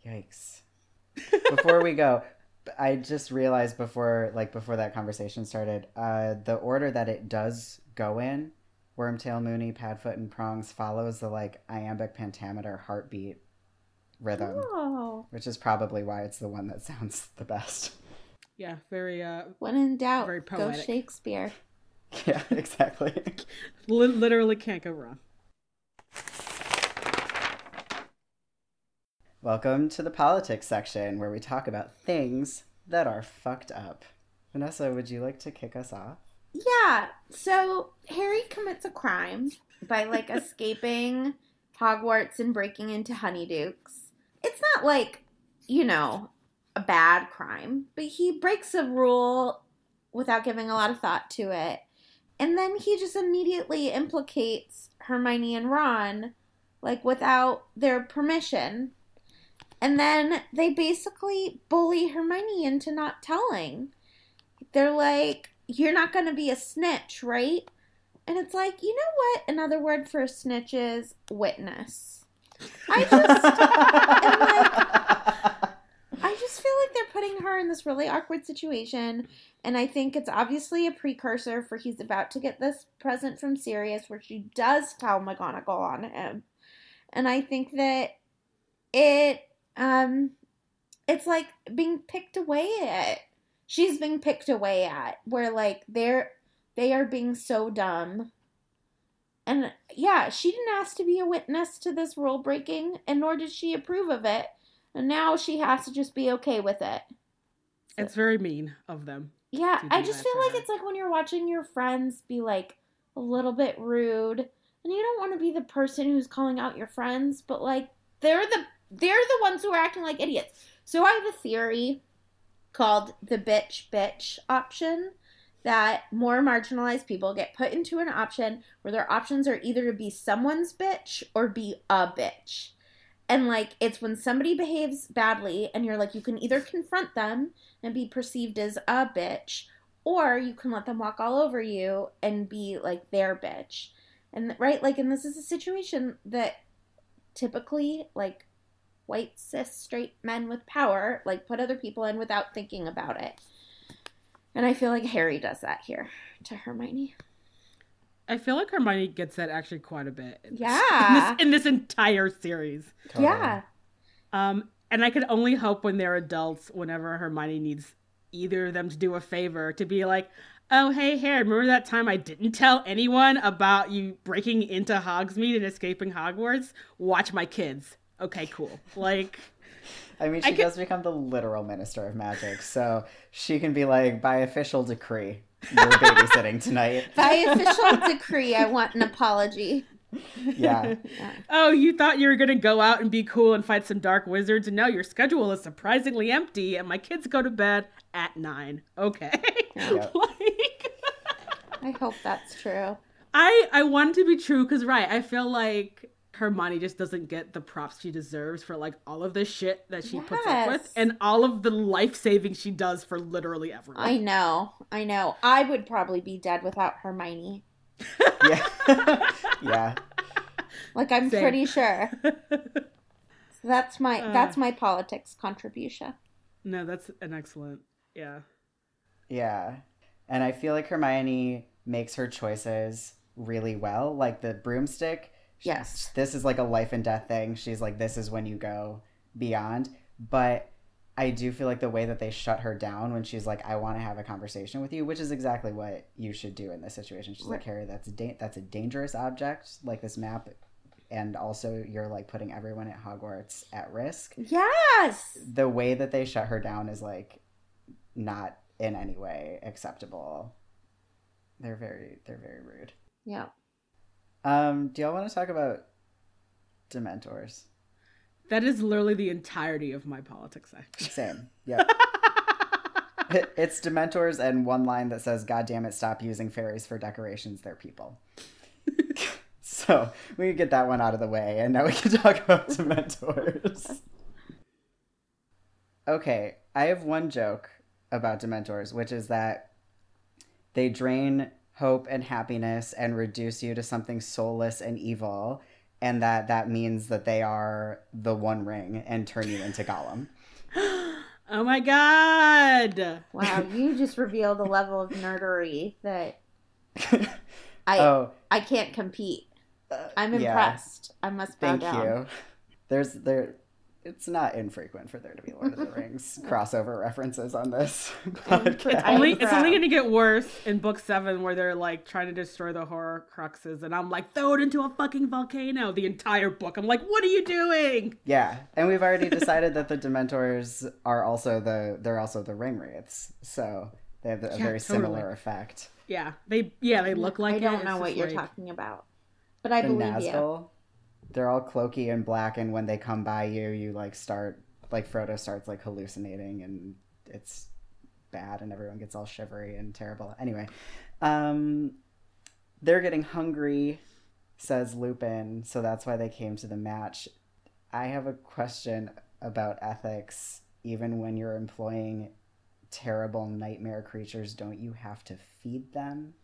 Yikes. Before we go, I just realized before like before that conversation started, uh the order that it does go in, Wormtail, Moony, Padfoot, and Prongs follows the like iambic pentameter heartbeat rhythm, Oh. which is probably why it's the one that sounds the best. Yeah, very uh When in doubt, Very go poetic. Shakespeare. Yeah, exactly. li- literally can't go wrong. Welcome to the politics section where we talk about things that are fucked up. Vanessa, would you like to kick us off? Yeah. So Harry commits a crime by like escaping Hogwarts and breaking into Honeydukes. It's not like, you know, a bad crime, but he breaks a rule without giving a lot of thought to it. And then he just immediately implicates Hermione and Ron, like without their permission. And then they basically bully Hermione into not telling. They're like, You're not going to be a snitch, right? And it's like, you know what? Another word for a snitch is witness. I just. I just feel like they're putting her in this really awkward situation. And I think it's obviously a precursor for he's about to get this present from Sirius where she does tell McGonagall on him. And I think that it um it's like being picked away at. She's being picked away at where like they're they are being so dumb. And yeah, she didn't ask to be a witness to this rule breaking, and nor did she approve of it. And now she has to just be okay with it. It's very mean of them. Yeah, I just feel like her. it's like when you're watching your friends be like a little bit rude, and you don't want to be the person who's calling out your friends, but like they're the they're the ones who are acting like idiots. So I have a theory called the bitch bitch option that more marginalized people get put into an option where their options are either to be someone's bitch or be a bitch. And like it's when somebody behaves badly and you're like you can either confront them and be perceived as a bitch or you can let them walk all over you and be like their bitch. And right like and this is a situation that typically like white cis straight men with power like put other people in without thinking about it. And I feel like Harry does that here to Hermione. I feel like Hermione gets that actually quite a bit. in this- Yeah. In this, in this entire series. Totally. Yeah. Um, and I could only hope when they're adults, whenever Hermione needs either of them to do a favor, to be like, "Oh, hey, Harry, remember that time I didn't tell anyone about you breaking into Hogsmeade and escaping Hogwarts? Watch my kids." Okay, cool. Like, I mean, I she could- does become the literal minister of magic, so she can be like, by official decree, you're babysitting tonight. By official decree, I want an apology. Yeah. oh, you thought you were gonna go out and be cool and fight some dark wizards, and now your schedule is surprisingly empty, and my kids go to bed at nine. Okay, Yep. like. I hope that's true. I I want it to be true because right, I feel like Hermione just doesn't get the props she deserves for like all of the shit that she puts up with and all of the life saving she does for literally everyone. I know. I know. I would probably be dead without Hermione. Yeah. yeah. Like I'm Same. pretty sure. So that's my Uh. that's my politics contribution. no, that's an excellent. Yeah. Yeah. And I feel like Hermione makes her choices really well. Like the broomstick. Yes. This is like a life and death thing. She's like, this is when you go beyond. But I do feel like the way that they shut her down when she's like, I want to have a conversation with you, which is exactly what you should do in this situation. She's like, Right. Harry, that's a da- that's a dangerous object, like this map, and also you're like putting everyone at Hogwarts at risk. Yes. The way that they shut her down is like not in any way acceptable. They're very they're very rude. Yeah. Um, do y'all want to talk about Dementors? That is literally the entirety of my politics section. Same. Yep. It- it's Dementors and one line that says, God damn it, stop using fairies for decorations, they're people. so we can get that one out of the way, and now we can talk about Dementors. okay, I have one joke about Dementors, which is that they drain hope and happiness and reduce you to something soulless and evil, and that that means that they are the One Ring and turn you into Gollum. Oh my god! Wow, you just revealed a level of nerdery that I oh, I can't compete. Uh, I'm yeah. impressed. I must bow down. thank down. you. There's there. It's not infrequent for there to be Lord of the Rings crossover references on this podcast. I- Only, it's only gonna get worse in book seven where they're like trying to destroy the Horcruxes, and I'm like, throw it into a fucking volcano. The entire book. I'm like, what are you doing? Yeah, and we've already decided that the Dementors are also the they're also the ring wraiths, so they have a Yeah, very totally. similar effect. Yeah, they yeah they look like. I don't It's know what just you're like- talking about, but I the believe you. Nazgul, they're all cloaky and black, and when they come by you, you like start like Frodo starts like hallucinating, and it's bad, and everyone gets all shivery and terrible. Anyway, um, they're getting hungry, says Lupin, so that's why they came to the match. I have a question about ethics. Even when you're employing terrible nightmare creatures, don't you have to feed them?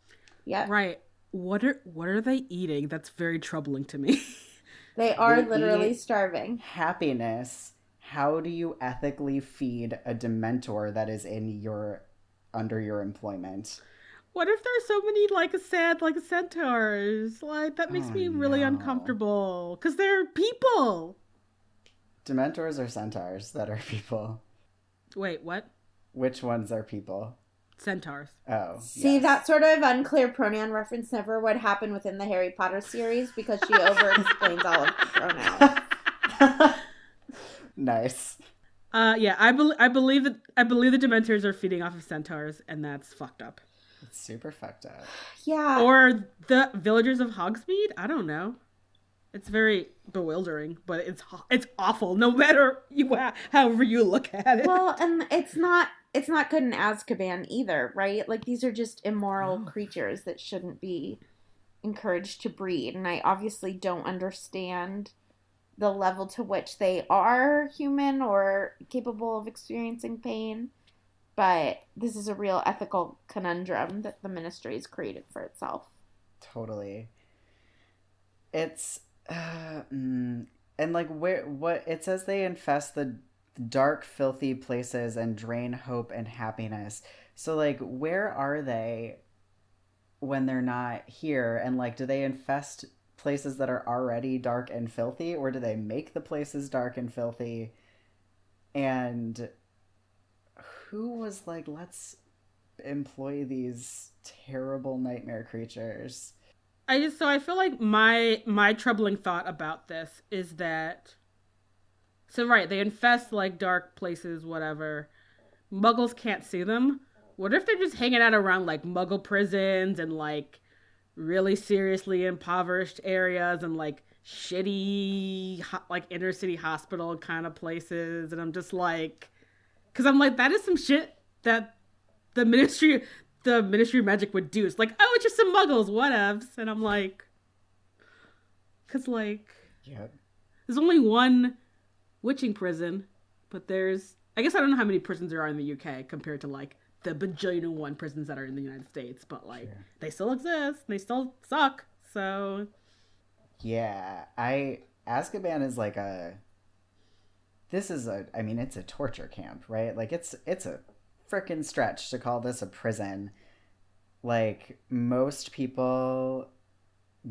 Yeah, Right. What are what are they eating? That's very troubling to me. they are They literally eat- starving. happiness how do you ethically feed a dementor that is in your under your employment what if there's so many like sad like centaurs? Like that makes Oh, me really no. uncomfortable because they're people. dementors are centaurs that are people Wait, what? which ones are people Centaurs. oh See, yes. that sort of unclear pronoun reference never would happen within the Harry Potter series because she over explains all of the pronouns. nice Uh, yeah, I bel I believe that I believe the Dementors are feeding off of centaurs, and that's fucked up. it's super fucked up Yeah. Or the villagers of Hogsmeade. I don't know. It's very bewildering, but it's ho- it's awful. No matter you ha- however you look at it. well, and it's not it's not good in Azkaban either, right? Like these are just immoral No. creatures that shouldn't be encouraged to breed, and I obviously don't understand the level to which they are human or capable of experiencing pain. But this is a real ethical conundrum that the ministry has created for itself. totally it's uh, mm, and like where what it says they infest the dark filthy places and drain hope and happiness. So like where are they when they're not here? And like do they infest places that are already dark and filthy or do they make the places dark and filthy? And who was like let's employ these terrible nightmare creatures? I just so I feel like my my troubling thought about this is that so right they infest like dark places whatever muggles can't see them what if they're just hanging out around like muggle prisons and like really seriously impoverished areas and like shitty ho- like inner city hospital kind of places and I'm just like cuz I'm like that is some shit that the ministry the Ministry of Magic would do. It's like, oh, it's just some muggles, whatevs. And I'm like, because, like, yeah there's only one witching prison, but there's, I guess I don't know how many prisons there are in the UK compared to, like, the bajillion and one prisons that are in the United States, but, like, Sure. they still exist. They still suck. So, Yeah, I Azkaban is like a this is a I mean it's a torture camp, right? Like it's it's a freaking stretch to call this a prison. Like most people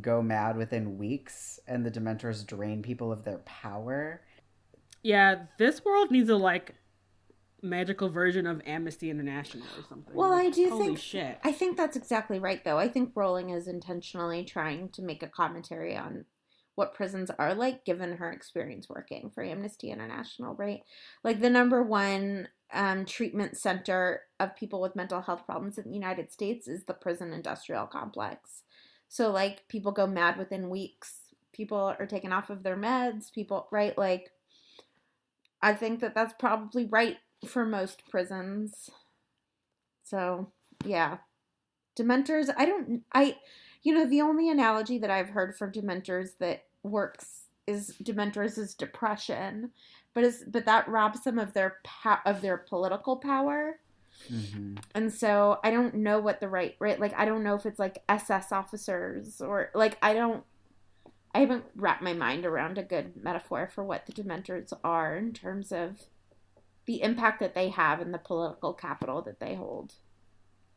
go mad within weeks and the dementors drain people of their power. Yeah, this world needs a, like, magical version of Amnesty International or something. Well, Like, I do think shit. I think that's exactly right though. I think Rowling is intentionally trying to make a commentary on what prisons are like given her experience working for Amnesty International, right? Like the number one um, treatment center of people with mental health problems in the United States is the prison industrial complex. So, like, people go mad within weeks. People are taken off of their meds. People, right? Like, I think that that's probably right for most prisons. So, yeah. Dementors, I don't, I, you know, the only analogy that I've heard for Dementors that works is Dementors is depression, but is but that robs them of their pa- of their political power. hmm And so I don't know what the right right like I don't know if it's like SS officers or like I don't I haven't wrapped my mind around a good metaphor for what the dementors are in terms of the impact that they have and the political capital that they hold.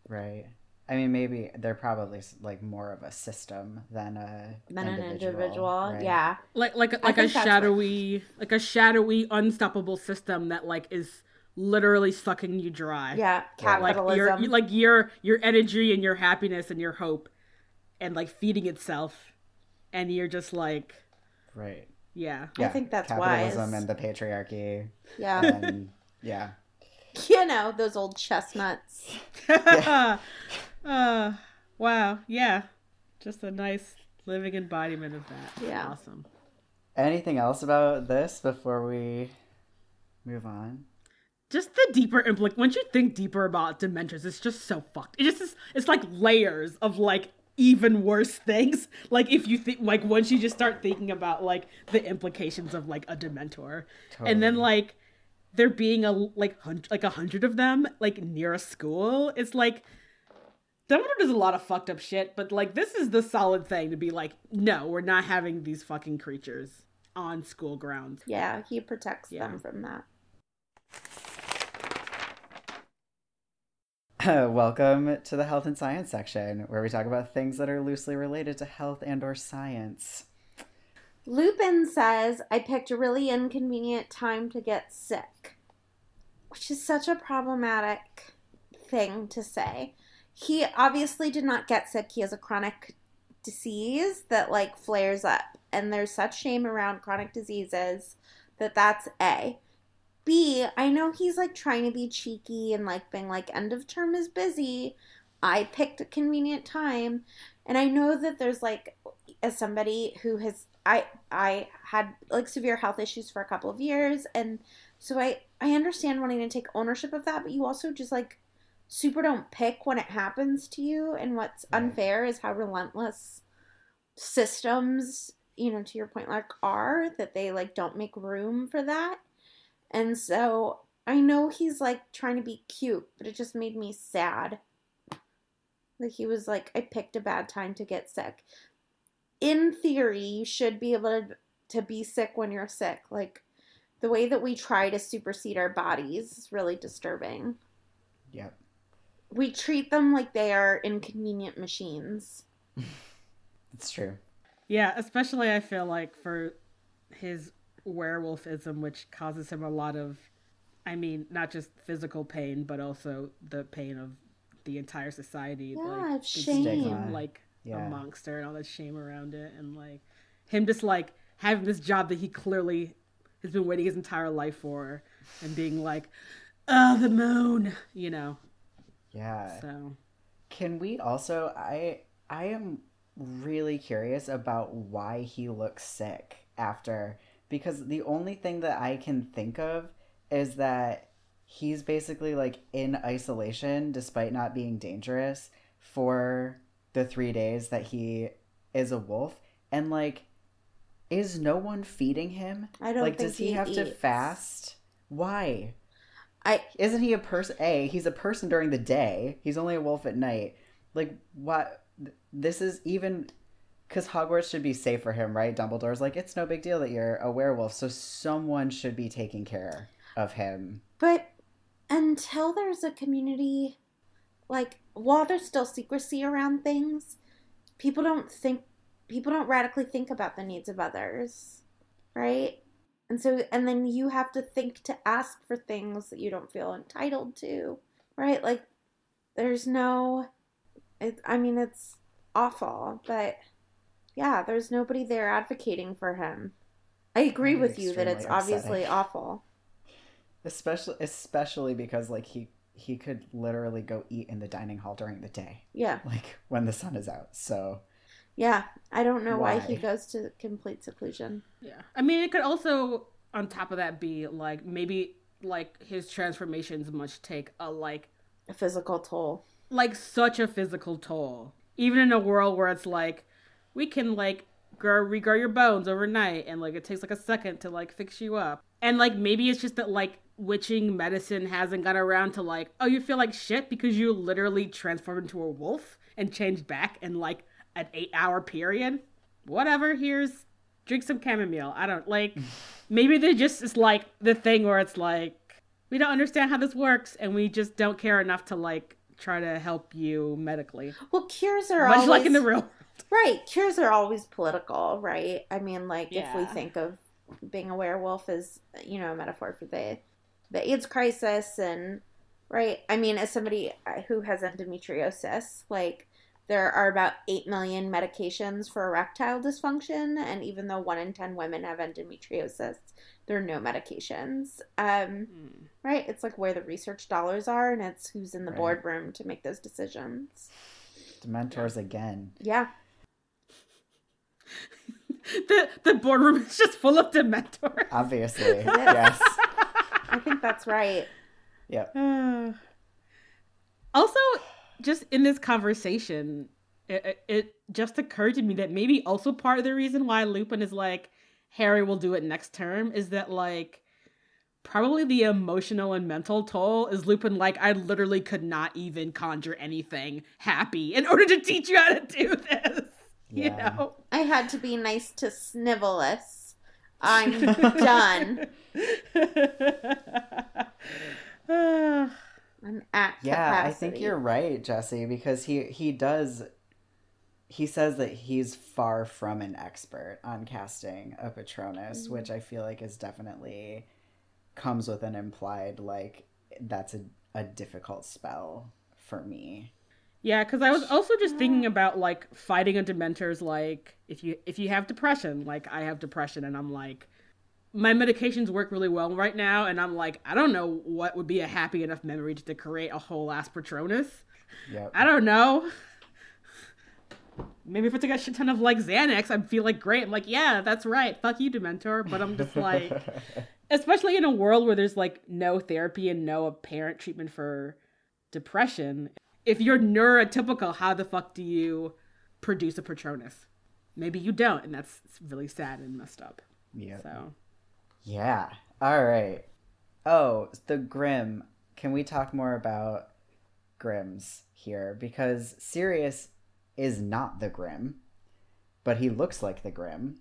Right. I mean, maybe they're probably like more of a system than a Than an individual, individual, right? yeah. like like I like a think that's what- shadowy like a shadowy unstoppable system that like is literally sucking you dry. Yeah, Like capitalism. your like your your energy and your happiness and your hope and like feeding itself and you're just like Right. yeah. I think that's why capitalism wise. and the patriarchy yeah. and yeah. you know, those old chestnuts. uh, wow. Yeah. Just a nice living embodiment of that. Yeah. Awesome. Anything else about this before we move on? Just the deeper implic once you think deeper about dementors, it's just so fucked. It just is it's like layers of like even worse things. Like if you think like once you just start thinking about like the implications of like a dementor. And then like there being a like hundred like a hundred of them like near a school, it's like Dumbledore does a lot of fucked up shit, but like this is the solid thing to be like, no, we're not having these fucking creatures on school grounds. Yeah, he protects Yeah. them from that. Welcome to the health and science section, where we talk about things that are loosely related to health and or science. Lupin says, I picked a really inconvenient time to get sick, which is such a problematic thing to say. He obviously did not get sick. He has a chronic disease that like flares up, and there's such shame around chronic diseases that that's A. B, I know he's like trying to be cheeky and like being like, end of term is busy. I picked a convenient time. And I know that there's like, as somebody who has I I had like severe health issues for a couple of years and so I I understand wanting to take ownership of that but you also just like super don't pick when it happens to you and what's Right. unfair is how relentless systems you know to your point like are that they like don't make room for that and so I know he's like trying to be cute but it just made me sad like he was like I picked a bad time to get sick in theory, you should be able to, to be sick when you're sick. Like the way that we try to supersede our bodies is really disturbing. Yep. We treat them like they are inconvenient machines. It's true. Yeah, especially I feel like for his werewolfism, which causes him a lot of, I mean, not just physical pain, but also the pain of the entire society. Yeah, like, it's thinking shame. like Yeah. a monster and all that shame around it, and like him just like having this job that he clearly has been waiting his entire life for, and being like, "Oh, the moon," you know. Yeah. So Can we also I I am really curious about why he looks sick after because the only thing that I can think of is that he's basically like in isolation despite not being dangerous for the 3 days that he is a wolf and like is no one feeding him? I don't like does he, he have to fast? Why? I isn't he a person a he's a person during the day he's only a wolf at night like what this is even because hogwarts should be safe for him right dumbledore's like it's no big deal that you're a werewolf so someone should be taking care of him but until there's a community like while there's still secrecy around things, people don't think people don't radically think about the needs of others. Right? And so and then you have to think to ask for things that you don't feel entitled to. Right? Like there's no it, I mean it's awful, but Yeah, there's nobody there advocating for him. I agree with you that it's extremely obviously awful. especially especially because like he he could literally go eat in the dining hall during the day, Yeah. like when the sun is out. So Yeah. I don't know why, he goes to complete seclusion. Yeah. I mean, it could also, on top of that, be like maybe like his transformations must take a like A physical toll. like such a physical toll. Even in a world where it's like we can like grow regrow your bones overnight and like it takes like a second to like fix you up. And like maybe it's just that like witching medicine hasn't got around to like, oh you feel like shit because you literally transformed into a wolf and changed back in like an eight hour period. Whatever, here's drink some chamomile. I don't like maybe they just is like the thing where it's like we don't understand how this works and we just don't care enough to like try to help you medically Well, cures are much always like in the real right. Cures are always political, right? I mean, like if we think of being a werewolf as you know a metaphor for the the AIDS crisis, and right. I mean, as somebody who has endometriosis, like there are about eight million medications for erectile dysfunction, and even though one in ten women have endometriosis, there are no medications. Um, Hmm. right? It's like where the research dollars are, and it's who's in the Right. boardroom to make those decisions. Dementors again. Yeah. the the boardroom is just full of dementors Obviously. yes. I think that's right. Yep. Uh, also just in this conversation it, it, it just occurred to me that maybe also part of the reason why lupin is like harry will do it next term is that like probably the emotional and mental toll is lupin like i literally could not even conjure anything happy in order to teach you how to do this you know I had to be nice to Snivellus. I'm done. I'm at Yeah, I think you're right, Jessie, because he he does he says that he's far from an expert on casting a Patronus, mm-hmm. which I feel like is definitely comes with an implied like that's a, a difficult spell for me. Yeah, because I was also just thinking about like fighting a Dementor's like if you if you have depression, like I have depression, and I'm like my medications work really well right now, and I'm like I don't know what would be a happy enough memory to create a whole ass Patronus. Yep. I don't know. Maybe if I took a shit ton of like Xanax, I'd feel like great. I'm like, yeah, that's right. Fuck you, Dementor. But I'm just like, especially in a world where there's like no therapy and no apparent treatment for depression. If you're neurotypical, how the fuck do you produce a Patronus? Maybe you don't, and that's really sad and messed up. Yeah. So Yeah. All right. Oh, the Grim. Can we talk more about Grims here? Because Sirius is not the Grim, but he looks like the Grim,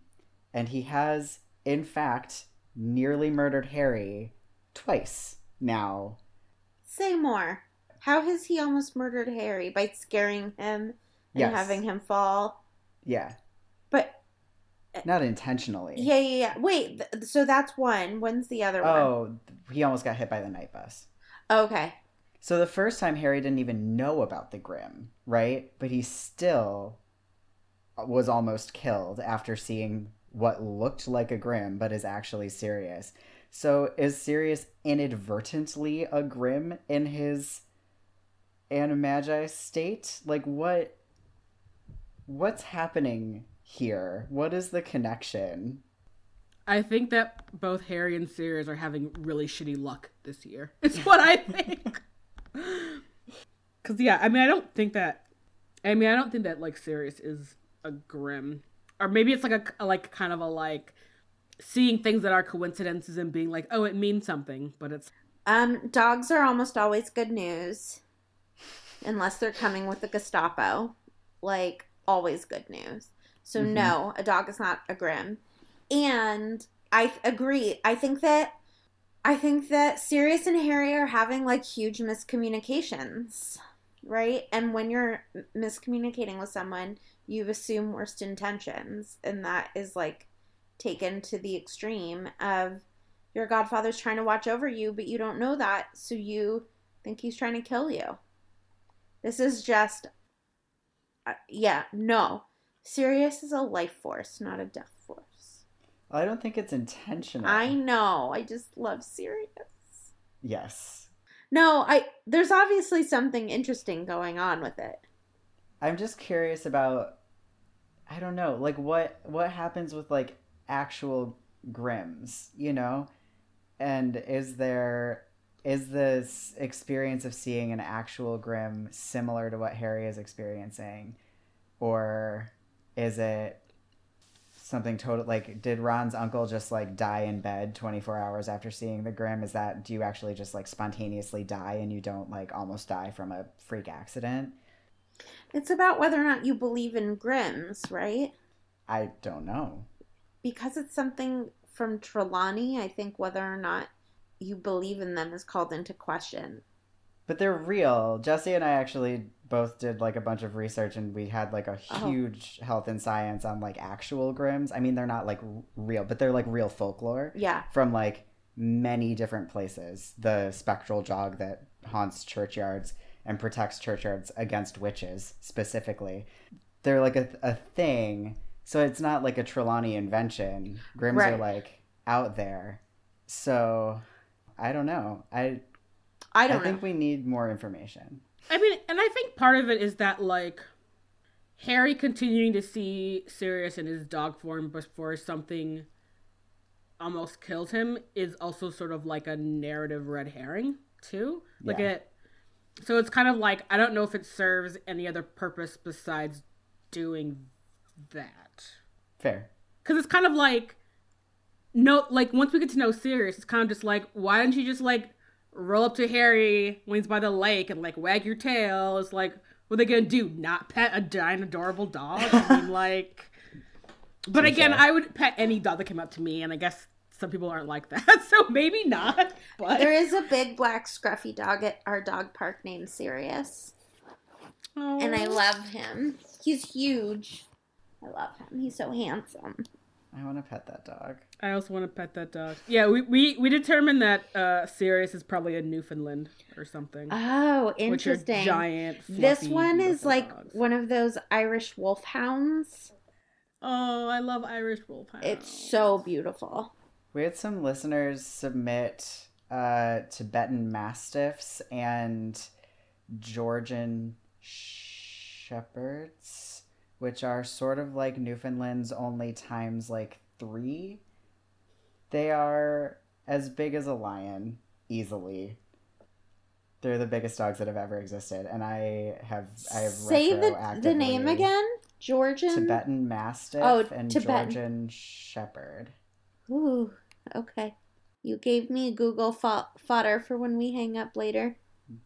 and he has, in fact, nearly murdered Harry twice now. Say more. How has he almost murdered Harry by scaring him and Yes. having him fall? Yeah. But uh, Not intentionally. yeah, yeah, yeah. Wait, th- so that's one. When's the other one? Oh, he almost got hit by the night bus. Okay. So the first time Harry didn't even know about the Grim, right? But he still uh, was almost killed after seeing what looked like a Grim but is actually Sirius. So is Sirius inadvertently a Grim in his animagi state? Like what what's happening here? What is the connection? I think that both Harry and Sirius are having really shitty luck this year. It's what I think. Cause yeah, I mean, I don't think that. I mean, I don't think that like Sirius is a grim, or maybe it's like a, a like kind of a like seeing things that are coincidences and being like, oh, it means something, but it's Um, dogs are almost always good news, unless they're coming with the Gestapo. Like always good news. So Mhm. no, a dog is not a grim. And I agree. I think that I think that Sirius and Harry are having like huge miscommunications, right? And when you're miscommunicating with someone, you assume worst intentions, and that is like taken to the extreme of your godfather's trying to watch over you, but you don't know that, so you think he's trying to kill you. This is just, uh, yeah, no. Sirius is a life force, not a death force. I don't think it's intentional. I know. I just love Sirius. Yes. No, I there's obviously something interesting going on with it. I'm just curious about I don't know, like what what happens with like actual grims, you know? And is there is this experience of seeing an actual grim similar to what Harry is experiencing? Or is it something total like did Ron's uncle just like die in bed 24 hours after seeing the grim is that do you actually just like spontaneously die and you don't like almost die from a freak accident? It's about whether or not you believe in Grims, right? I don't know. Because it's something from Trelawney, I think whether or not you believe in them is called into question. but they're real Jessie and I actually both did like a bunch of research and we had like a Oh. huge health and science on like actual grims I mean they're not like real but they're like real folklore Yeah. from like many different places. The spectral jog that haunts churchyards and protects churchyards against witches specifically. They're like a, a thing. So it's not like a Trelawney invention. Grims are like out there. So I don't know. I I I, don't think know. we need more information. I mean, and I think part of it is that like Harry continuing to see Sirius in his dog form before something almost kills him is also sort of like a narrative red herring too. Like Yeah. it so it's kind of like I don't know if it serves any other purpose besides doing that. Fair. Cuz it's kind of like no like once we get to know Sirius, it's kind of just like why don't you just like roll up to Harry when he's by the lake and like wag your tail? It's like what are they gonna do? Not pet a giant adorable dog? I mean like But Touche. again, I would pet any dog that came up to me, and I guess some people aren't like that, so maybe not. But There is a big black scruffy dog at our dog park named Sirius. And I love him. He's huge. I love him. He's so handsome. I want to pet that dog. I also want to pet that dog. Yeah, we we, we determined that uh Sirius is probably a Newfoundland or something. Oh, which are interesting. giant. this one is beautiful like dogs. one of those Irish wolfhounds. Oh, I love Irish wolfhounds. It's so beautiful. We had some listeners submit uh, Tibetan Mastiffs and Georgian Shepherds, which are sort of like Newfoundlands only times like three. They are as big as a lion, easily. They're the biggest dogs that have ever existed, and I have I have Say the the name again. Georgian. Tibetan Mastiff Oh, and Tibetan. Georgian Shepherd. Ooh, okay. You gave me Google fo- fodder for when we hang up later.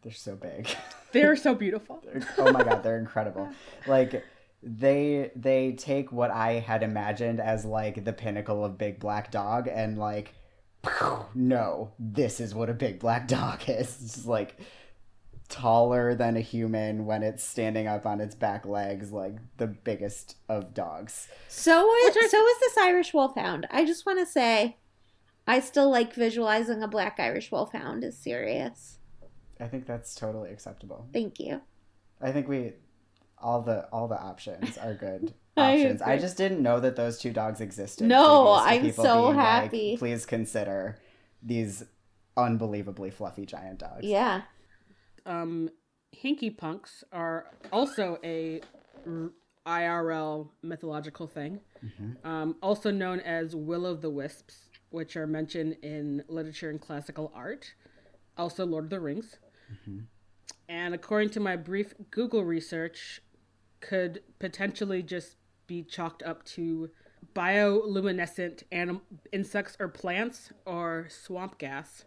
They're so big. They're so beautiful. They're- oh my god, they're incredible. Like they they take what I had imagined as like the pinnacle of big black dog and like no, this is what a big black dog is. It's just like taller than a human when it's standing up on its back legs, like the biggest of dogs. So is, Which so is this Irish wolfhound. I just want to say, I still like visualizing a black Irish wolfhound as Sirius. I think that's totally acceptable. Thank you. I think we all the all the options are good options. I, agree. just didn't know that those two dogs existed. No, I'm so being like, happy. Please consider these unbelievably fluffy giant dogs. Yeah. Um, Hinkypunks are also a r- IRL mythological thing, Mhm. um, also known as will o' the wisps, which are mentioned in literature and classical art, also Lord of the Rings. And according to my brief Google research, could potentially just be chalked up to bioluminescent anim- insects or plants or swamp gas,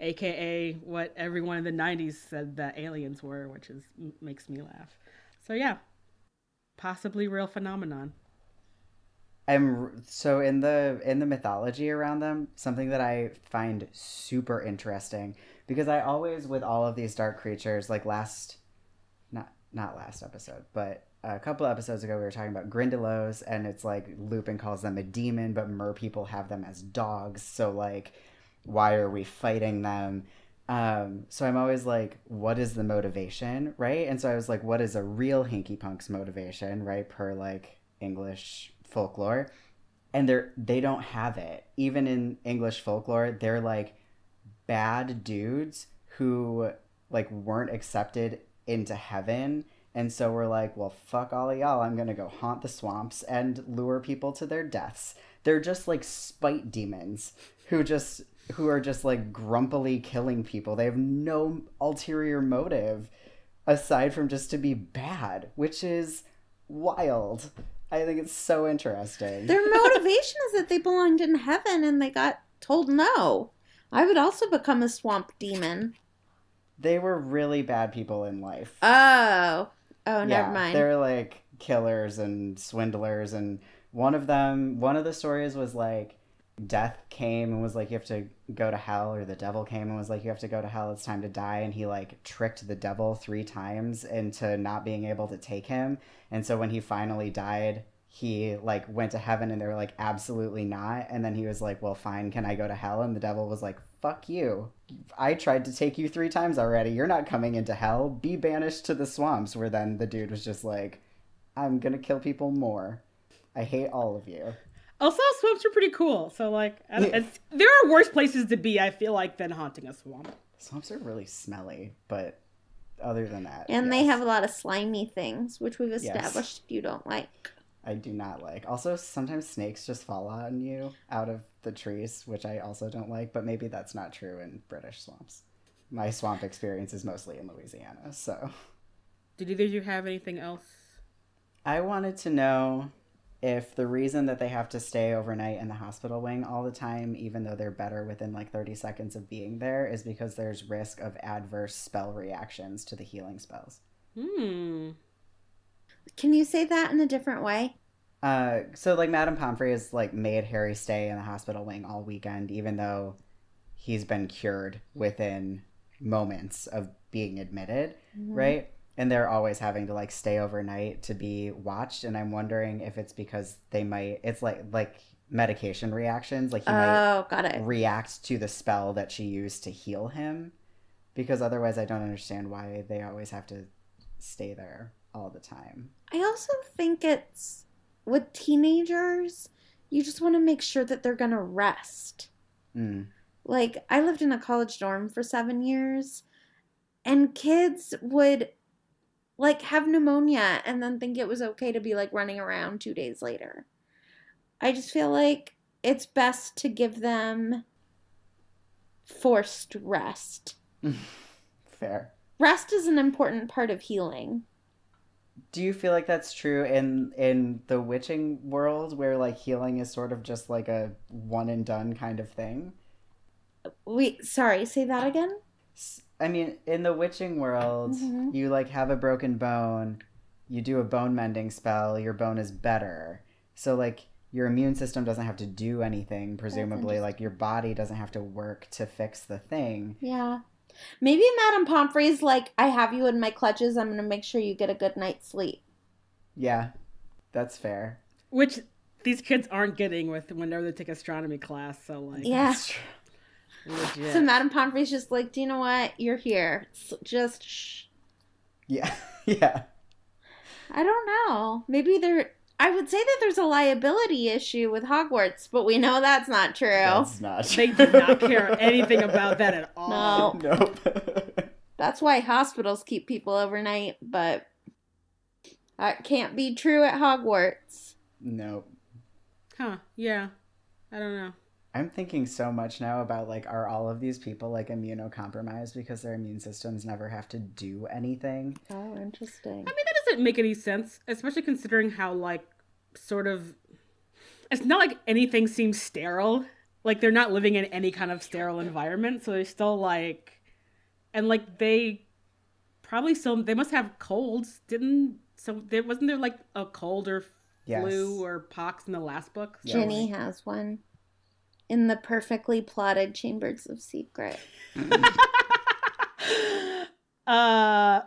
aka what everyone in the 90s said that aliens were, which is makes me laugh. So yeah, possibly real phenomenon. I'm so in the in the mythology around them, something that I find super interesting because I always with all of these dark creatures, like last, not last episode, but a couple episodes ago we were talking about Grindylows, and it's like Lupin calls them a demon, but mer people have them as dogs. So like, why are we fighting them? Um, so I'm always like, what is the motivation, right? And so I was like, what is a real Hinkypunk's motivation, right? Per like English folklore, and they're they don't have it. Even in English folklore, they're like bad dudes who like weren't accepted into heaven. And so we're like, well, fuck all of y'all. I'm going to go haunt the swamps and lure people to their deaths. They're just like spite demons who just who are just like grumpily killing people. They have no ulterior motive aside from just to be bad, which is wild. I think it's so interesting. Their motivation is that they belonged in heaven and they got told no. I would also become a swamp demon. They were really bad people in life. Oh. Oh, never mind. They're like killers and swindlers and one of them one of the stories was like death came and was like you have to go to hell or the devil came and was like you have to go to hell it's time to die and he like tricked the devil three times into not being able to take him and so when he finally died he like went to heaven and they were like absolutely not and then he was like well fine can i go to hell and the devil was like fuck you i tried to take you three times already you're not coming into hell be banished to the swamps where then the dude was just like i'm gonna kill people more i hate all of you Also, swamps are pretty cool. So, like, Yeah. it's, there are worse places to be. I feel like than haunting a swamp. swamps are really smelly but other than that and they have a lot of slimy things, which we've established you don't like. i do not like also sometimes snakes just fall on you out of the trees which i also don't like but maybe that's not true in british swamps my swamp experience is mostly in louisiana so Did either of you have anything else? I wanted to know if the reason that they have to stay overnight in the hospital wing all the time, even though they're better within like 30 seconds of being there, is because there's risk of adverse spell reactions to the healing spells. Hmm. Can you say that in a different way? Uh, so like Madame Pomfrey has like made Harry stay in the hospital wing all weekend, even though he's been cured within moments of being admitted, right? And they're always having to like stay overnight to be watched, and I'm wondering if it's because they might. It's like like medication reactions, like he might Oh, it. react to the spell that she used to heal him, because otherwise I don't understand why they always have to stay there all the time. I also think it's with teenagers, you just want to make sure that they're going to rest. Mm. Like, I lived in a college dorm for seven years, and kids would like have pneumonia and then think it was okay to be like running around two days later. I just feel like it's best to give them forced rest. Fair. Rest is an important part of healing. Do you feel like that's true in in the witching world where like healing is sort of just like a one and done kind of thing? Wait, sorry, say that again? I mean, in the witching world, Mhm. you like have a broken bone, you do a bone mending spell, your bone is better. So like your immune system doesn't have to do anything presumably, like your body doesn't have to work to fix the thing. Yeah. Maybe Madame Pomfrey's like, I have you in my clutches. I'm going to make sure you get a good night's sleep. Yeah. That's fair. Which these kids aren't getting with whenever they take astronomy class. So, like, Yeah. That's true. legit. So Madame Pomfrey's just like, do you know what? You're here. S just shh. Yeah. yeah. I don't know. Maybe there. I would say that there's a liability issue with Hogwarts, but we know that's not true. That's not they do not care anything about that at all. No. Nope. That's why hospitals keep people overnight, but that can't be true at Hogwarts. nope. Huh? Yeah. I don't know. I'm thinking so much now about like, are all of these people like immunocompromised because their immune systems never have to do anything? Oh, interesting. I mean, that doesn't make any sense, especially considering how, like, sort of. It's not like anything seems sterile. Like, they're not living in any kind of sterile environment, so they're still, like. And, like, they probably still. They must have colds, didn't. So, there wasn't there, like, a cold or Yes. flu or pox in the last book? So, Ginny has one in the perfectly plotted Chambers of Secret. uh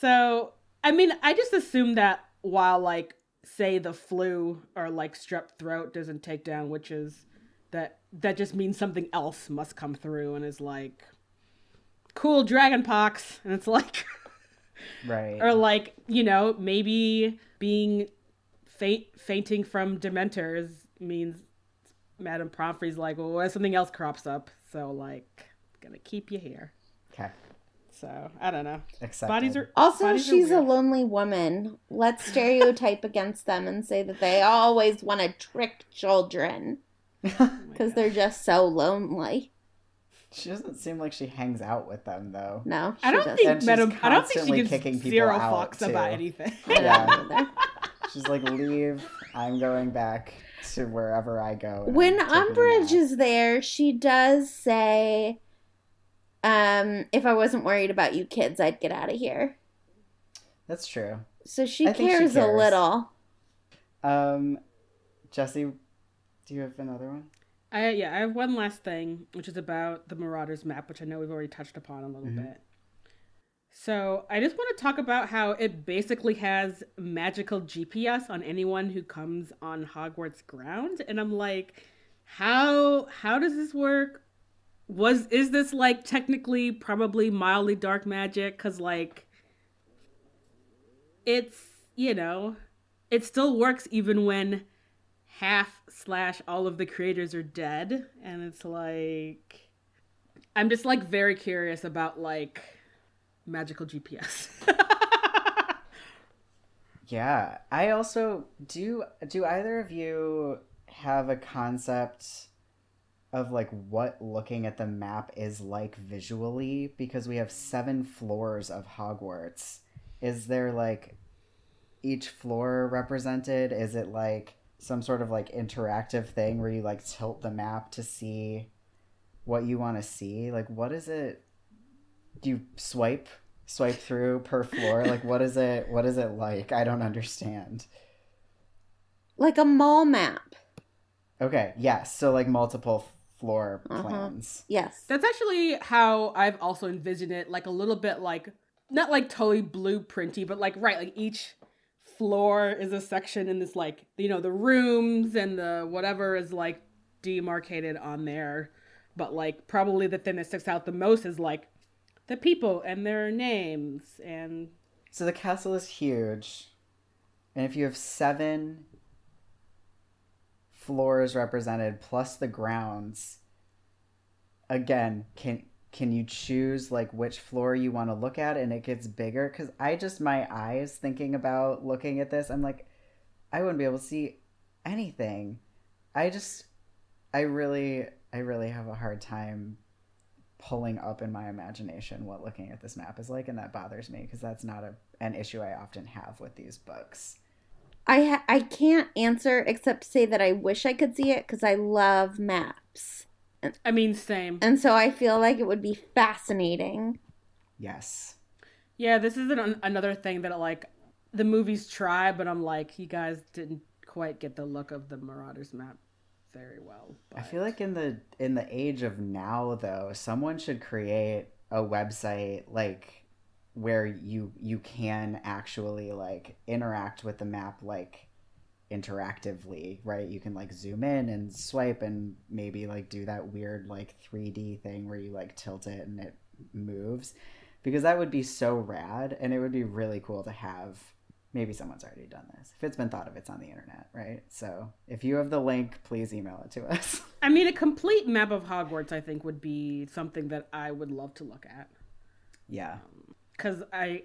so i mean i just assume that while like say the flu or like strep throat doesn't take down witches that that just means something else must come through and is like cool dragon pox and it's like Right. or like you know maybe being faint, fainting from dementors means Madame Pomfrey's like, well, something else crops up, so like, gonna keep you here. Okay. So I don't know. Accepted. Bodies are Also, bodies are she's a lonely woman. Let's stereotype against them and say that they always want to trick children because they're just so lonely. She doesn't seem like she hangs out with them though. No, I don't doesn't. think And she's Madame. I don't think constantly she gives kicking people zero out, fucks about anything. Yeah. She's like, leave. I'm going back to wherever I go. When I'm taking a Umbridge is there, she does say, um, if I wasn't worried about you kids, I'd get out of here. That's true. So she I think she cares, a little. Um, Jessie, do you have another one? I yeah, I have one last thing, which is about the Marauders map, which I know we've already touched upon a little Mhm. bit. So I just want to talk about how it basically has magical GPS on anyone who comes on Hogwarts grounds, and I'm like, how how does this work? Was is this like technically probably mildly dark magic? Cause like, it's you know, it still works even when half slash all of the creators are dead and it's like i'm just like very curious about like magical gps Yeah, I also do. Do either of you have a concept of like what looking at the map is like visually? Because we have seven floors of Hogwarts. Is there like each floor represented? Is it like some sort of like interactive thing where you like tilt the map to see what you want to see? Like, what is it? Do you swipe swipe through per floor? Like, what is it? What is it like? I don't understand. Like a mall map. Okay, yes. So like multiple floor Uh-huh. plans. Yes. that's actually how i've also envisioned it like a little bit like not like totally blueprinty but like right like each floor is a section in this like you know the rooms and the whatever is like demarcated on there but like probably the thing that sticks out the most is like the people and their names and So the castle is huge, and if you have seven floors represented plus the grounds, again, can can you choose like which floor you want to look at and it gets bigger cuz I just my eyes thinking about looking at this I'm like I wouldn't be able to see anything. I just I really I really have a hard time pulling up in my imagination what looking at this map is like and that bothers me because that's not a, an issue I often have with these books. I ha- I can't answer except to say that I wish I could see it because I love maps, i mean same and so I feel like it would be fascinating. Yes. Yeah, this is an, another thing that like the movies try, but I'm like, you guys didn't quite get the look of the Marauders map very well. I feel like in the in the age of now though, someone should create a website like where you you can actually like interact with the map like interactively, right? You can like zoom in and swipe and maybe like do that weird like 3D thing where you like tilt it and it moves because that would be so rad and it would be really cool to have maybe someone's already done this. If it's been thought of, it's on the internet, right? So if you have the link, please email it to us. I mean, a complete map of Hogwarts, I think, would be something that I would love to look at. yeah. Um, Because I,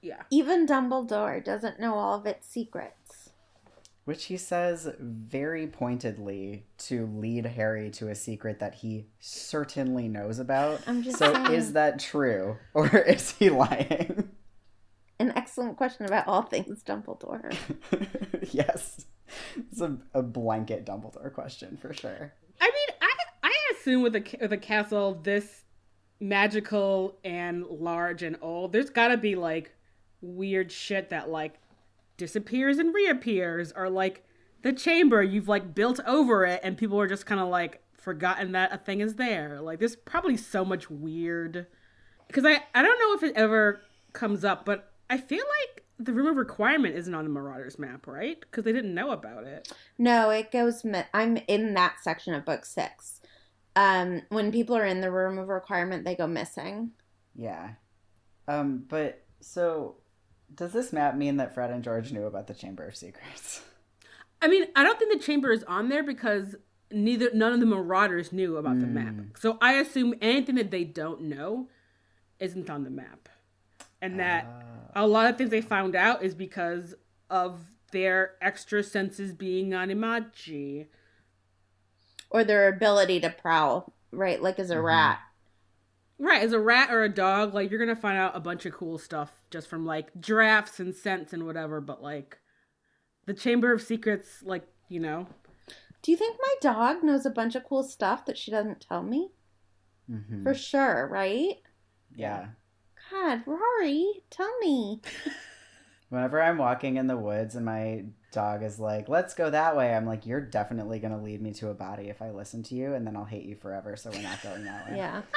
yeah. Even Dumbledore doesn't know all of its secrets. Which he says very pointedly to lead Harry to a secret that he certainly knows about. I'm just so saying. is that true? Or is he lying? An excellent question about all things Dumbledore. yes. It's a, a blanket Dumbledore question for sure. I mean, I I assume with a with a castle this magical and large and old, there's got to be like weird shit that like disappears and reappears, or like the chamber you've like built over it, and people are just kind of like forgotten that a thing is there. Like, there's probably so much weird. Because I I don't know if it ever comes up, but I feel like the room of requirement isn't on the Marauders map, right? Because they didn't know about it. No, it goes. I'm in that section of book six. Um, when people are in the room of requirement, they go missing. Yeah. Um, but so does this map mean that Fred and George knew about the Chamber of Secrets? I mean, I don't think the chamber is on there because neither none of the marauders knew about the map. So I assume anything that they don't know isn't on the map. And that a lot of things they found out is because of their extra senses being Animagi. Or their ability to prowl, right? Like as a rat. Right, as a rat or a dog, like you're gonna find out a bunch of cool stuff just from like drafts and scents and whatever, but like the Chamber of Secrets, like, you know. Do you think my dog knows a bunch of cool stuff that she doesn't tell me? Mhm. For sure, right? Yeah. God, Rory, tell me. Whenever I'm walking in the woods and my dog is like, let's go that way, I'm like, you're definitely going to lead me to a body if I listen to you, and then I'll hate you forever, so we're not going that way. Yeah.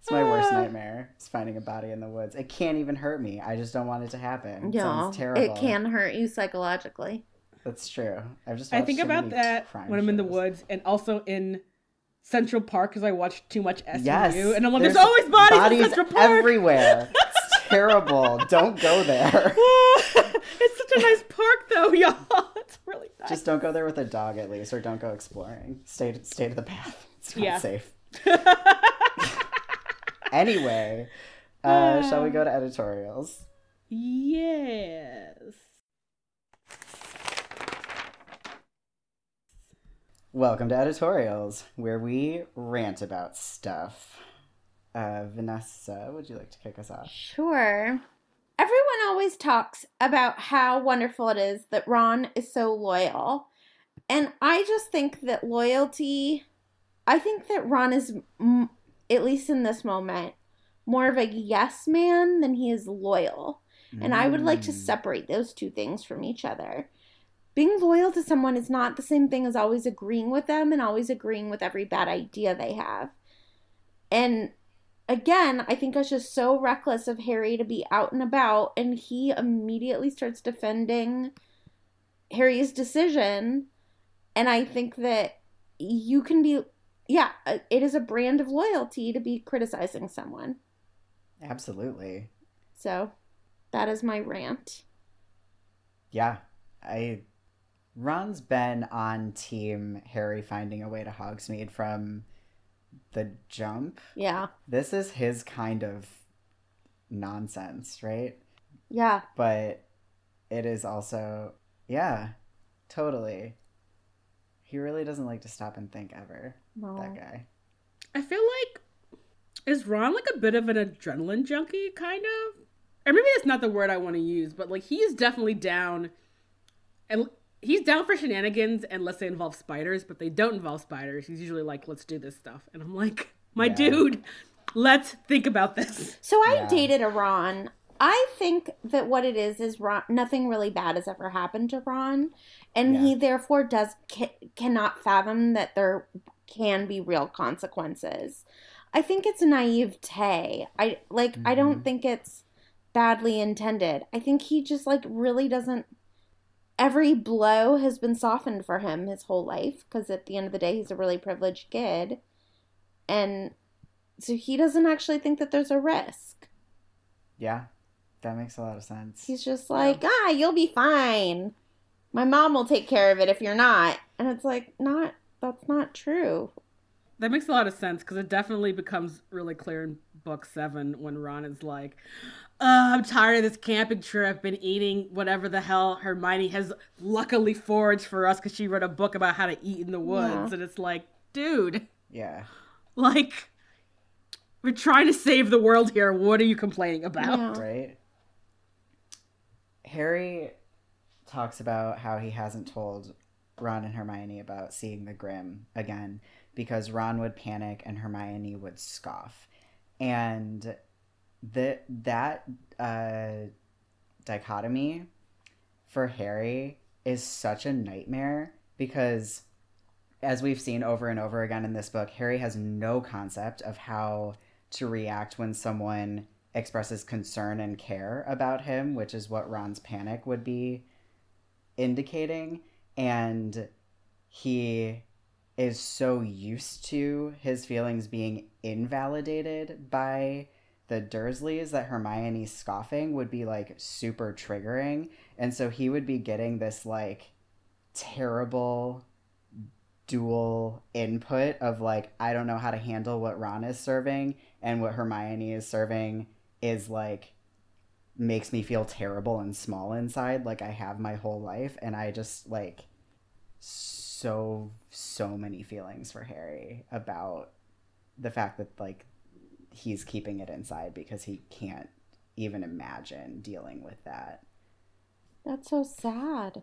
It's my worst ah. nightmare, is finding a body in the woods. It can't even hurt me. I just don't want it to happen. It Yeah. sounds terrible. It can hurt you psychologically. That's true. I've just I think about that crime when I'm in the woods and also in Central Park because I watch too much SVU. Yes. and I'm like, there's, always bodies, in Central Park. everywhere. Terrible. Don't go there. it's such a nice park, though, y'all. It's really nice. Just don't go there with a dog at least, or don't go exploring. Stay to, stay to the path. It's not Yeah. safe. Anyway, uh, shall we go to editorials? yes. Welcome to editorials, where we rant about stuff. Uh, Vanessa, would you like to kick us off? Sure. Everyone always talks about how wonderful it is that Ron is so loyal. And I just think that loyalty, I think that Ron is, at least in this moment, more of a yes man than he is loyal. And I would like to Mm. separate those two things from each other. Being loyal to someone is not the same thing as always agreeing with them and always agreeing with every bad idea they have. And again, I think it's just so reckless of Harry to be out and about and he immediately starts defending Harry's decision. And I think that you can be, yeah, uh, it is a brand of loyalty to be criticizing someone. Absolutely. So that is my rant. Yeah, I. Ron's been on team Harry finding a way to Hogsmeade from the jump. Yeah. This is his kind of nonsense, right? Yeah. But it is also, yeah, totally. He really doesn't like to stop and think ever. No. That guy. I feel like is Ron like a bit of an adrenaline junkie, kind of, or maybe that's not the word I want to use, but like he's definitely down, and he's down for shenanigans unless they involve spiders, but they don't involve spiders. He's usually like, "Let's do this stuff," and I'm like, "My Yeah. dude, let's think about this." So I Yeah. dated a Ron. I think that what it is is Ron. Nothing really bad has ever happened to Ron, and he therefore does ca- cannot fathom that there can be real consequences. I think it's naivete. I like. I don't Mhm. think it's badly intended. I think he just like really doesn't. Every blow has been softened for him his whole life because at the end of the day he's a really privileged kid, and so he doesn't actually think that there's a risk. Yeah, that makes a lot of sense. He's just like, ah, you'll be fine. My mom will take care of it if you're not. And it's like, not, that's not true. That makes a lot of sense because it definitely becomes really clear in book seven when Ron is like, "Uh, I'm tired of this camping trip and eating whatever the hell Hermione has luckily foraged for us because she wrote a book about how to eat in the woods. Yeah. And it's like, dude, Yeah. like, we're trying to save the world here. What are you complaining about? Yeah. right? Harry talks about how he hasn't told Ron and Hermione about seeing the Grim again because Ron would panic and Hermione would scoff. And the that uh, dichotomy for Harry is such a nightmare because as we've seen over and over again in this book, Harry has no concept of how to react when someone expresses concern and care about him, which is what Ron's panic would be indicating. And he is so used to his feelings being invalidated by the Dursleys that Hermione's scoffing would be like super triggering. And so he would be getting this like terrible dual input of like, I don't know how to handle what Ron is serving and what Hermione is serving is like makes me feel terrible and small inside like I have my whole life and I just like so so many feelings for Harry about the fact that like he's keeping it inside because he can't even imagine dealing with that. That's so sad.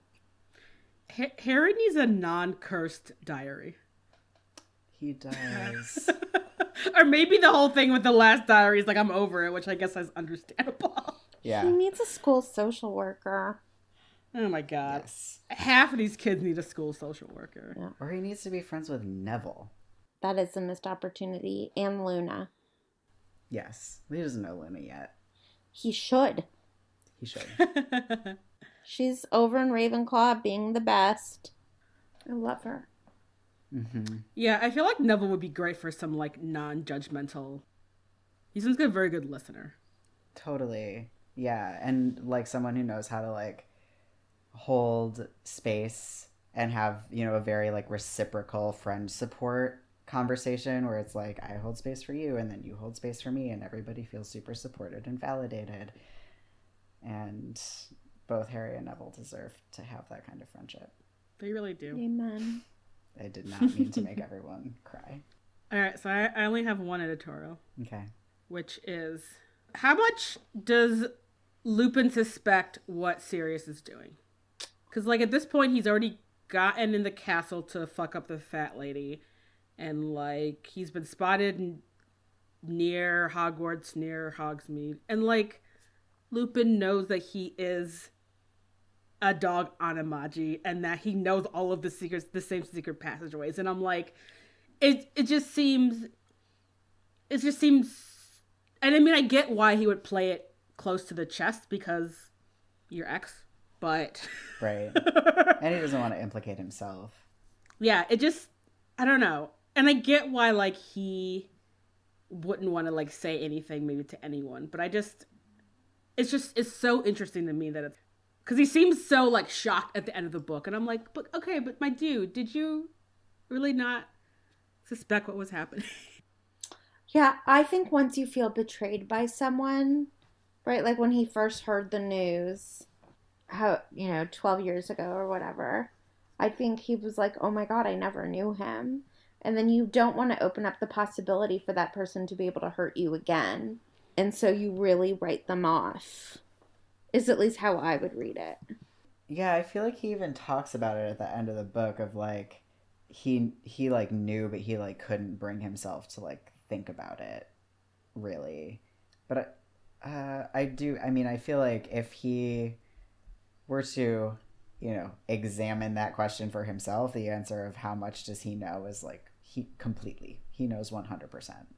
Ha- Harry needs a non-cursed diary. He does. or maybe the whole thing with the last diary is like I'm over it, which I guess is understandable. Yeah. He needs a school social worker. Oh my god. Yes. Half of these kids need a school social worker. Yeah. Or he needs to be friends with Neville. That is a missed opportunity. And Luna. Yes. He doesn't know Luna yet. He should. He should. She's over in Ravenclaw being the best. I love her. hmm yeah, I feel like Neville would be great for some like non-judgmental. He seems like a very good listener. Totally. Yeah. And like someone who knows how to like hold space and have, you know, a very like reciprocal friend support conversation where it's like, I hold space for you and then you hold space for me and everybody feels super supported and validated. And both Harry and Neville deserve to have that kind of friendship. They really do. Amen. I did not mean to make everyone cry. All right, so I, I only have one editorial, Okay. which is how much does Lupin suspect what Sirius is doing? Because like at this point, he's already gotten in the castle to fuck up the fat lady, and like he's been spotted near Hogwarts, near Hogsmeade, and like Lupin knows that he is a dog Animagi and that he knows all of the secrets, the same secret passageways, and I'm like it it just seems it just seems and I mean I get why he would play it close to the chest because your ex, but Right. and he doesn't want to implicate himself. yeah, it just I don't know. And I get why like he wouldn't want to like say anything maybe to anyone, but I just it's just it's so interesting to me that it's because he seems so like shocked at the end of the book, and I'm like, but okay, but my dude, did you really not suspect what was happening? Yeah, I think once you feel betrayed by someone, right? Like when he first heard the news, how, you know, 12 years ago or whatever, I think he was like, oh my God, I never knew him. And then you don't want to open up the possibility for that person to be able to hurt you again. And so you really write them off, is at least how I would read it. Yeah, I feel like he even talks about it at the end of the book of like he he like knew but he like couldn't bring himself to like think about it really. But uh I do I mean I feel like if he were to, you know, examine that question for himself, the answer of how much does he know is like he completely. He knows 100%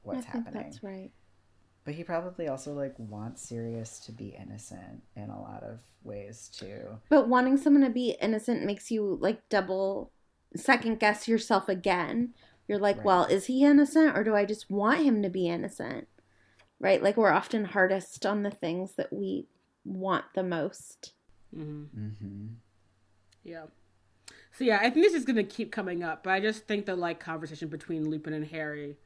what's I think happening. that's right. But he probably also like wants Sirius to be innocent in a lot of ways too. But wanting someone to be innocent makes you like double second guess yourself again. You're like, Right. well, is he innocent or do I just want him to be innocent? Right? Like we're often hardest on the things that we want the most. mm-hmm. Mm-hmm. Yeah. So yeah, I think this is gonna keep coming up, but I just think the like conversation between Lupin and Harry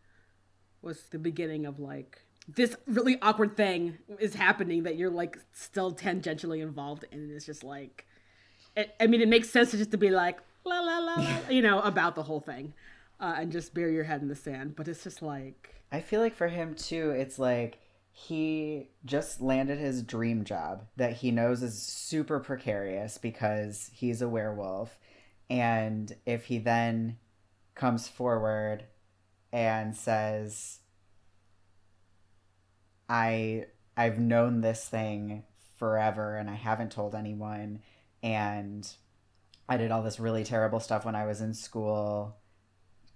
was the beginning of like this really awkward thing is happening that you're like still tangentially involved in. And it's just like, it, I mean, it makes sense to just to be like la la la la, you know, about the whole thing, uh, and just bury your head in the sand. But it's just like, I feel like for him too, it's like he just landed his dream job that he knows is super precarious because he's a werewolf. And if he then comes forward and says, I I've known this thing forever and I haven't told anyone and I did all this really terrible stuff when I was in school,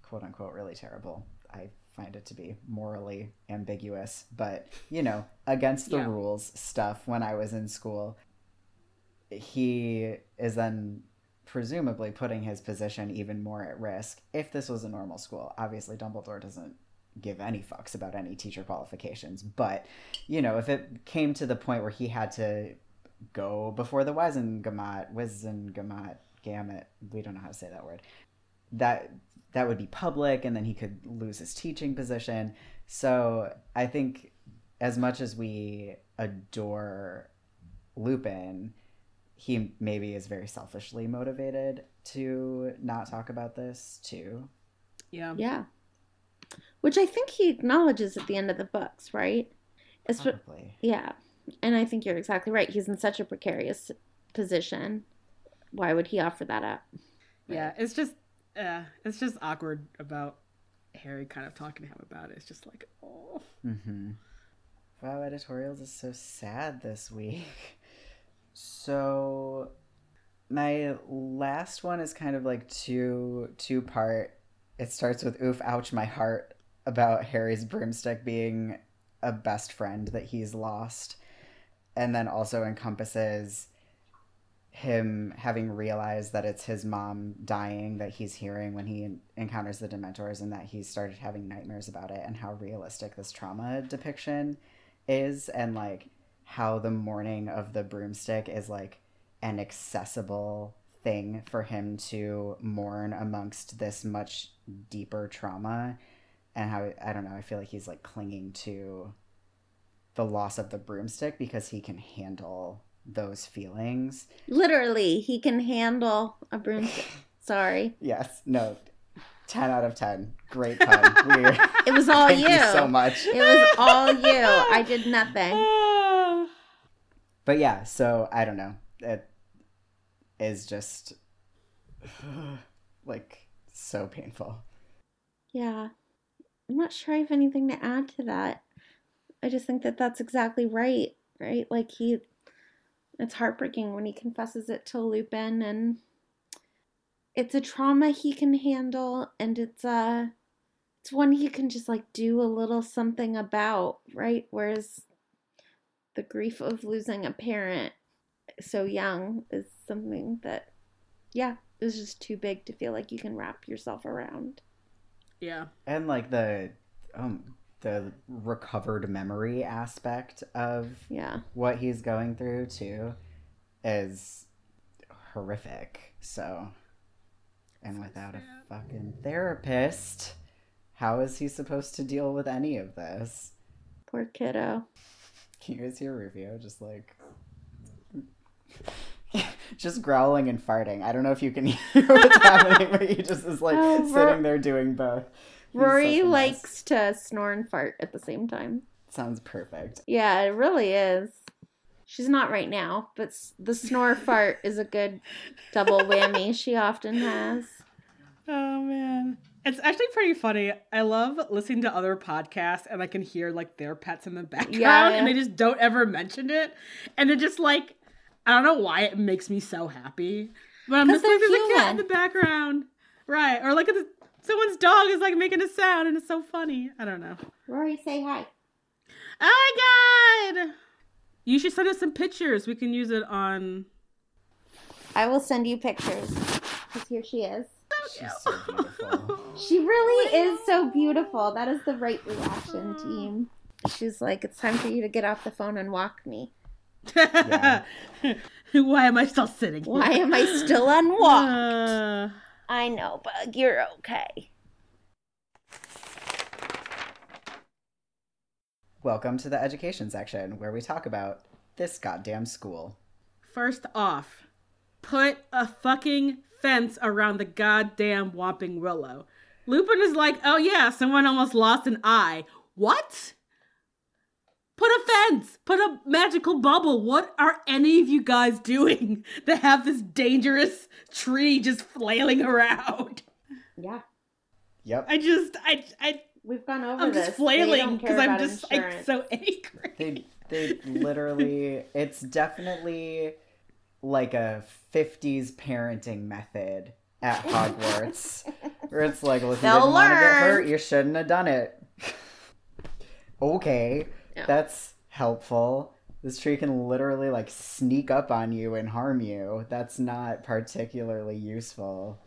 quote unquote really terrible. I find it to be morally ambiguous, but you know, against the Yeah. rules stuff when I was in school. He is then presumably putting his position even more at risk if this was a normal school. Obviously, Dumbledore doesn't give any fucks about any teacher qualifications. But, you know, if it came to the point where he had to go before the Wizengamot, Wizengamot, Gamut, we don't know how to say that word, that that would be public and then he could lose his teaching position. So I think as much as we adore Lupin, he maybe is very selfishly motivated to not talk about this too. Yeah. Yeah. Which I think he acknowledges at the end of the books, right? It's Probably. yeah. And I think you're exactly right. He's in such a precarious position. Why would he offer that up? Yeah. It's just, uh, it's just awkward about Harry kind of talking to him about it. It's just like, oh. Mm-hmm. Wow, editorials is so sad this week. So my last one is kind of like two two part. It starts with oof ouch my heart about Harry's broomstick being a best friend that he's lost. And then also encompasses him having realized that it's his mom dying that he's hearing when he encounters the Dementors and that he started having nightmares about it and how realistic this trauma depiction is and like how the morning of the broomstick is like an accessible thing for him to mourn amongst this much deeper trauma and how I don't know I feel like he's like clinging to the loss of the broomstick because he can handle those feelings Literally, he can handle a broomstick. Sorry. yes no 10 out of 10 great pun weird It was all thank you. you so much It was all you. I did nothing. But yeah so i don't know it is just like so painful Yeah. I'm not sure I have anything to add to that. I just think that that's exactly right, right? Like he it's heartbreaking when he confesses it to Lupin and it's a trauma he can handle and it's a it's one he can just like do a little something about, right? Whereas the grief of losing a parent so young is something that yeah, is just too big to feel like you can wrap yourself around. Yeah. and like the um the recovered memory aspect of Yeah. what he's going through too is horrific so and without a fucking therapist how is he supposed to deal with any of this Poor kiddo. Can you guys hear rufio just like just growling and farting i don't know if you can hear what's happening but he just is like Oh, sitting there doing both He's Rory such a mess. likes to snore and fart at the same time. sounds perfect Yeah, it really is. She's not right now, but the snore fart is a good double whammy she often has. Oh man. It's actually pretty funny. I love listening to other podcasts and I can hear like their pets in the background Yeah, and they just don't ever mention it. And it just like I don't know why it makes me so happy. But I'm just like there's a cat in the background. Right. Or like someone's dog is like making a sound and it's so funny. I don't know. Rory, say hi. Oh my god! You should send us some pictures. We can use it on I will send you pictures. Because here she is. She's so beautiful She really is so beautiful. That is the right reaction, team. She's like, it's time for you to get off the phone and walk me. Yeah. Why am I still sitting here? Why am I still unwalked? Uh, I know, Bug. You're okay. Welcome to the education section where we talk about this goddamn school. first off, put a fucking fence around the goddamn Whomping Willow. Lupin is like, oh yeah, someone almost lost an eye. What? Put a fence. Put a magical bubble. What are any of you guys doing that have this dangerous tree just flailing around? Yeah. Yep. I just, I, I, We've gone over I'm this. just flailing because I'm about just like so angry. They they literally it's definitely like a 50s parenting method at Hogwarts where it's like, well, if you They'll didn't want to get learn. hurt, you shouldn't have done it. okay, Yeah. that's helpful. This tree can literally like sneak up on you and harm you. That's not particularly useful.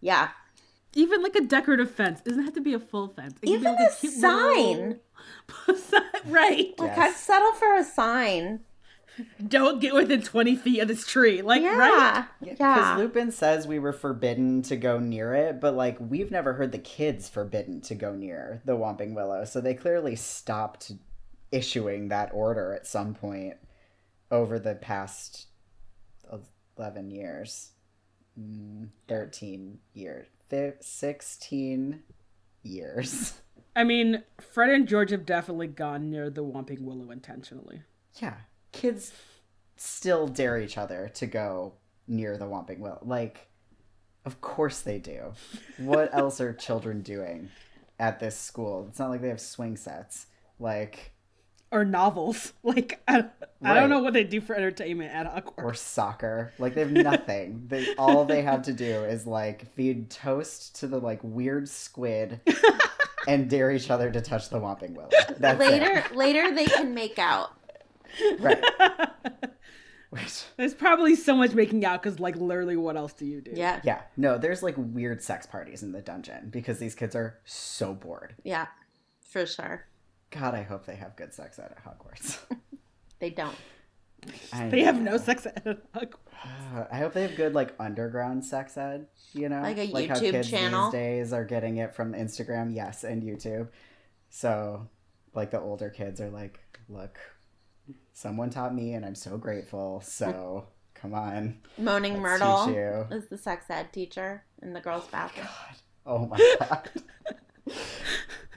Yeah. Even like a decorative fence. It doesn't have to be a full fence. It can be Even like a cute sign. little- right. Like Yes. I'd settle for a sign. Don't get within 20 feet of this tree. Like, Yeah. right? Because Yeah. Lupin says we were forbidden to go near it, but like we've never heard the kids forbidden to go near the Whomping Willow, so they clearly stopped issuing that order at some point over the past eleven years, mm, thirteen years, sixteen years. I mean, Fred and George have definitely gone near the Whomping Willow intentionally. Yeah, kids still dare each other to go near the Whomping Willow. Like, of course they do. What else are children doing at this school? It's not like they have swing sets. Like, Or novels. Like, I, I Right. don't know what they do for entertainment at Hogwarts. or soccer. Like, they have nothing. they all they have to do is like feed toast to the like weird squid. And dare each other to touch the Whomping Willow. That's Later, it. later they can make out. Right? Which, There's probably so much making out because, like, literally, what else do you do? Yeah, Yeah, no, there's like weird sex parties in the dungeon because these kids are so bored. yeah, for sure. God, I hope they have good sex ed at Hogwarts. They don't. I They have know. no sex at Hogwarts. Uh, I hope they have good like underground sex ed. You know, Like a how YouTube kids channel? these days are getting it from Instagram, yes, and YouTube. So, like the older kids are like, look, someone taught me, and I'm so grateful. So, come on, Moaning Myrtle is the sex ed teacher in the girls' oh, bathroom. Oh my god.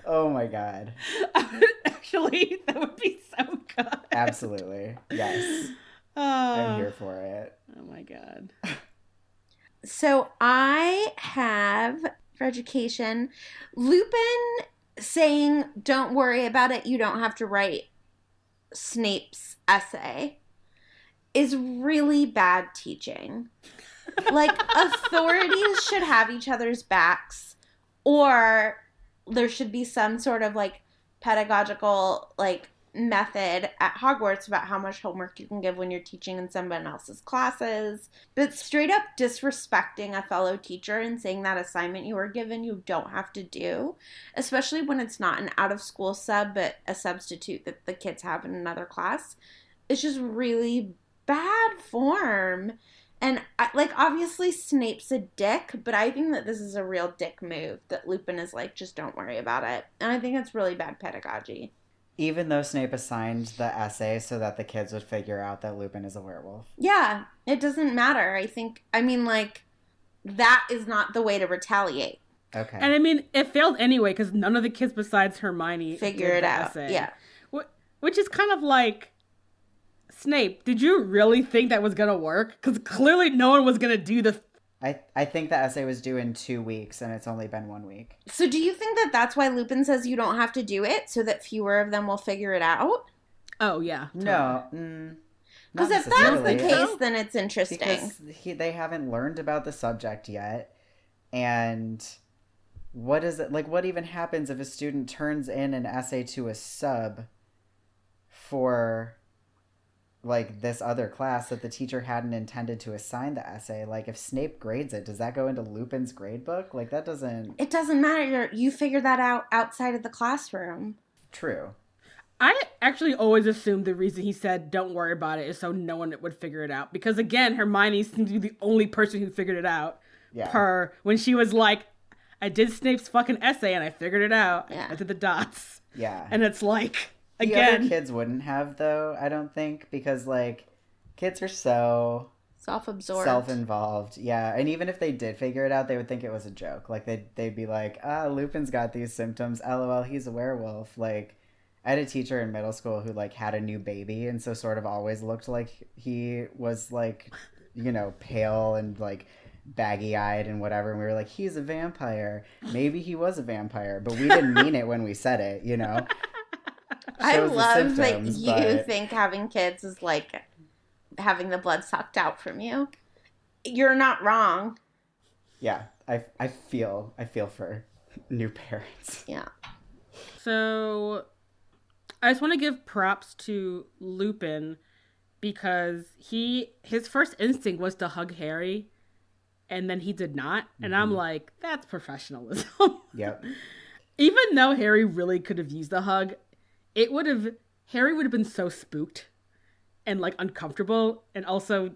oh my god. Actually, that would be so good. Absolutely. Yes. Oh, I'm ah. here for it. oh my god. So I have for education Lupin saying, "Don't worry about it. You don't have to write Snape's essay." Is really bad teaching. Like authorities should have each other's backs, or there should be some sort of like pedagogical like method at Hogwarts about how much homework you can give when you're teaching in someone else's classes. But straight up disrespecting a fellow teacher and saying that assignment you were given you don't have to do, especially when it's not an out of school sub but a substitute that the kids have in another class, it's just really bad form. And like obviously Snape's a dick, but I think that this is a real dick move that Lupin is like just don't worry about it. And I think it's really bad pedagogy. Even though Snape assigned the essay so that the kids would figure out that Lupin is a werewolf. Yeah, it doesn't matter. I think I mean like that is not the way to retaliate. Okay. And I mean, it failed anyway because none of the kids besides Hermione figured it the out. essay. Yeah. Which is kind of like, Snape, did you really think that was gonna work? Because clearly no one was gonna do the. I, I think the essay was due in two weeks and it's only been one week. So do you think that that's why Lupin says you don't have to do it so that fewer of them will figure it out? Oh yeah. No. Mm, Because if that's the case, then it's interesting. because he, they haven't learned about the subject yet and what is it like what even happens if a student turns in an essay to a sub for like this other class that the teacher hadn't intended to assign the essay like if snape grades it does that go into lupin's grade book like that doesn't It doesn't matter. You figure that out outside of the classroom. true I actually always assumed the reason he said "don't worry about it" is so no one would figure it out. Because again, Hermione seems to be the only person who figured it out. yeah Per when she was like, "I did Snape's fucking essay and I figured it out." Yeah. I did the dots, yeah and it's like the other kids wouldn't have though i don't think because like kids are so Self-absorbed. self-involved. Yeah and even if they did figure it out they would think it was a joke. Like they'd, they'd be like ah lupin's got these symptoms. Lol he's a werewolf. Like i had a teacher in middle school who like had a new baby and so sort of always looked like he was like you know pale and like baggy eyed and whatever and we were like he's a vampire. Maybe he was a vampire but we didn't mean it when we said it you know I Shows the love that you but- think having kids is like having the blood sucked out from you. You're not wrong. yeah i i feel i feel for new parents Yeah. So I just want to give props to Lupin because he his first instinct was to hug Harry and then he did not. And I'm Mhm. like, that's professionalism. Yep. Even though Harry really could have used a hug, it would have Harry would have been so spooked and like uncomfortable and also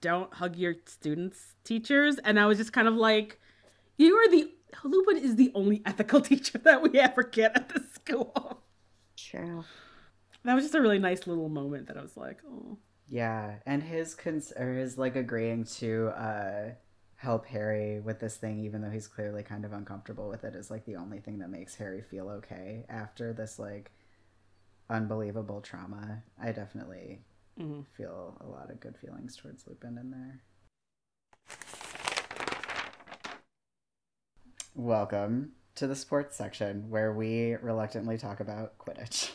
don't hug your students teachers and I was just kind of like you are the Lupin is the only ethical teacher that we ever get at this school. True. That was just a really nice little moment that I was like, oh. Yeah, and his cons or his like agreeing to uh help Harry with this thing, even though he's clearly kind of uncomfortable with it, is like the only thing that makes Harry feel okay after this like unbelievable trauma. I definitely Mhm. feel a lot of good feelings towards Lupin in there. Welcome to the sports section where we reluctantly talk about Quidditch.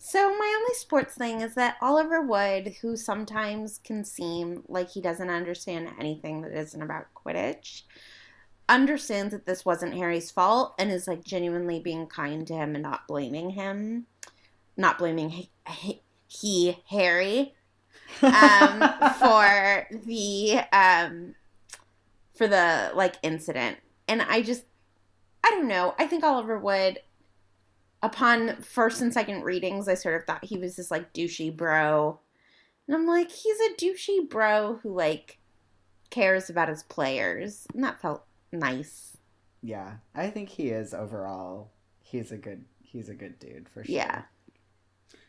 So my only sports thing is that Oliver Wood, who sometimes can seem like he doesn't understand anything that isn't about Quidditch, understands that this wasn't Harry's fault and is like genuinely being kind to him and not blaming him, not blaming he, he, he Harry um, for the um, for the like incident. And I just I don't know. I think Oliver Wood upon first and second readings, I sort of thought he was this like douchey bro. And I'm like, he's a douchey bro who like cares about his players. And that felt nice. Yeah, I think he is overall. He's a good. He's a good dude for sure. Yeah.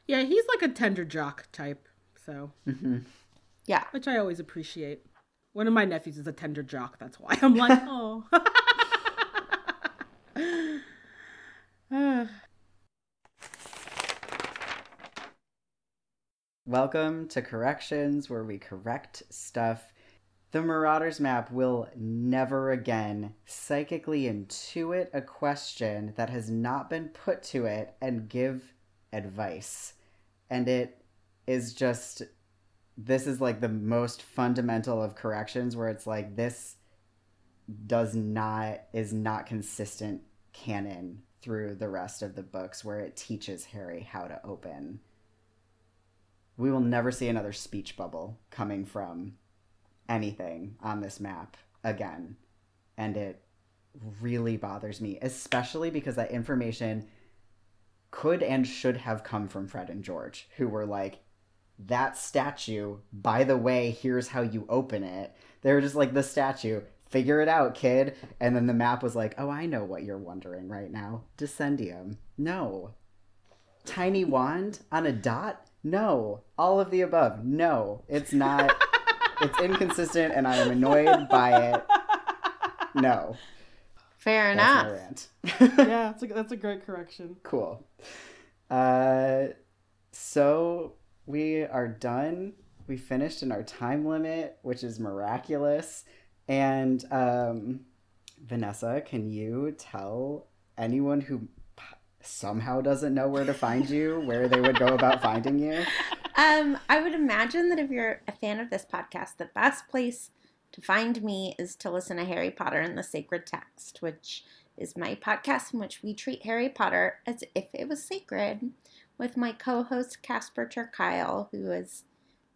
Yeah, he's like a tender jock type, so Mhm. Yeah. which I always appreciate. One of my nephews is a tender jock, that's why I'm like, oh. Welcome to Corrections, where we correct stuff. The Marauders map will never again psychically intuit a question that has not been put to it and give advice. And it is just, this is like the most fundamental of corrections, where it's like, this does not, is not consistent canon through the rest of the books, where it teaches Harry how to open we will never see another speech bubble coming from anything on this map again. And it really bothers me, especially because that information could and should have come from Fred and George, who were like, that statue, by the way, here's how you open it. They were just like, the statue, figure it out, kid. And then the map was like, oh, I know what you're wondering right now. Dissendium. No. Tiny wand on a dot? No. All of the above. No. It's not. it's inconsistent and I am annoyed by it. No. Fair That's enough. yeah, that's a, that's a great correction. cool. Uh, so we are done. We finished in our time limit, which is miraculous. And um, Vanessa, can you tell anyone who p- somehow doesn't know where to find you where they would go about finding you? Um, I would imagine that if you're a fan of this podcast, the best place to find me is to listen to Harry Potter and the Sacred Text, which is my podcast in which we treat Harry Potter as if it was sacred, with my co-host Casper ter Kuile, who is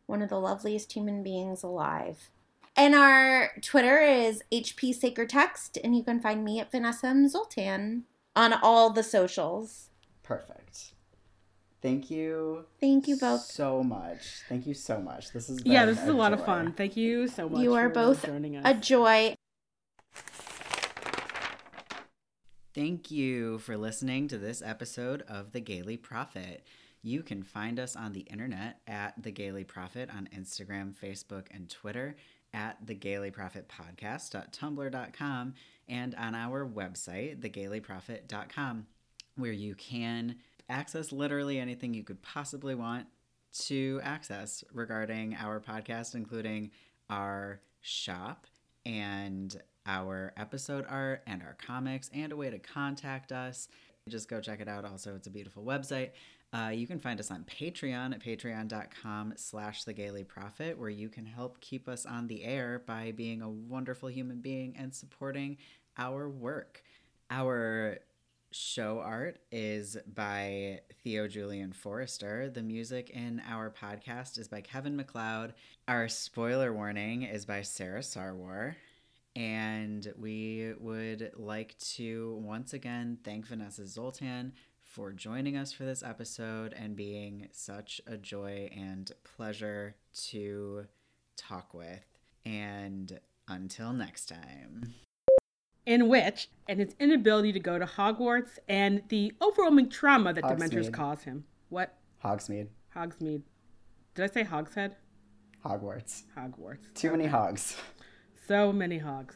one of the loveliest human beings alive. And our Twitter is HP Sacred Text, and you can find me at Vanessa M. Zoltan on all the socials. Perfect. Thank you. Thank you both. so much. Thank you so much. This is Yeah, this is a lot of fun. Thank you so much. You are for both joining us. A joy. Thank you for listening to this episode of The Gayly Prophet. You can find us on the internet at The Gayly Prophet on Instagram, Facebook, and Twitter, at The Gayly Prophet Podcast.tumblr.com, and on our website, thegaylyprophet.com, where you can access literally anything you could possibly want to access regarding our podcast, including our shop and our episode art and our comics and a way to contact us. Just go check it out. Also, it's a beautiful website. Uh, you can find us on Patreon at patreon.com slash the Gayly where you can help keep us on the air by being a wonderful human being and supporting our work. Our show art is by Theo Julien Forrester. The music in our podcast is by Kevin MacLeod. Our spoiler warning is by Sarah Sarwar. And we would like to once again thank Vanessa Zoltan for joining us for this episode and being such a joy and pleasure to talk with. And until next time. In which, and his inability to go to Hogwarts and the overwhelming trauma that Dementors Hogsmeade. cause him. What? Hogsmeade. Hogsmeade. Did I say Hogshead? Hogwarts. Hogwarts. Too many hogs. So many hogs.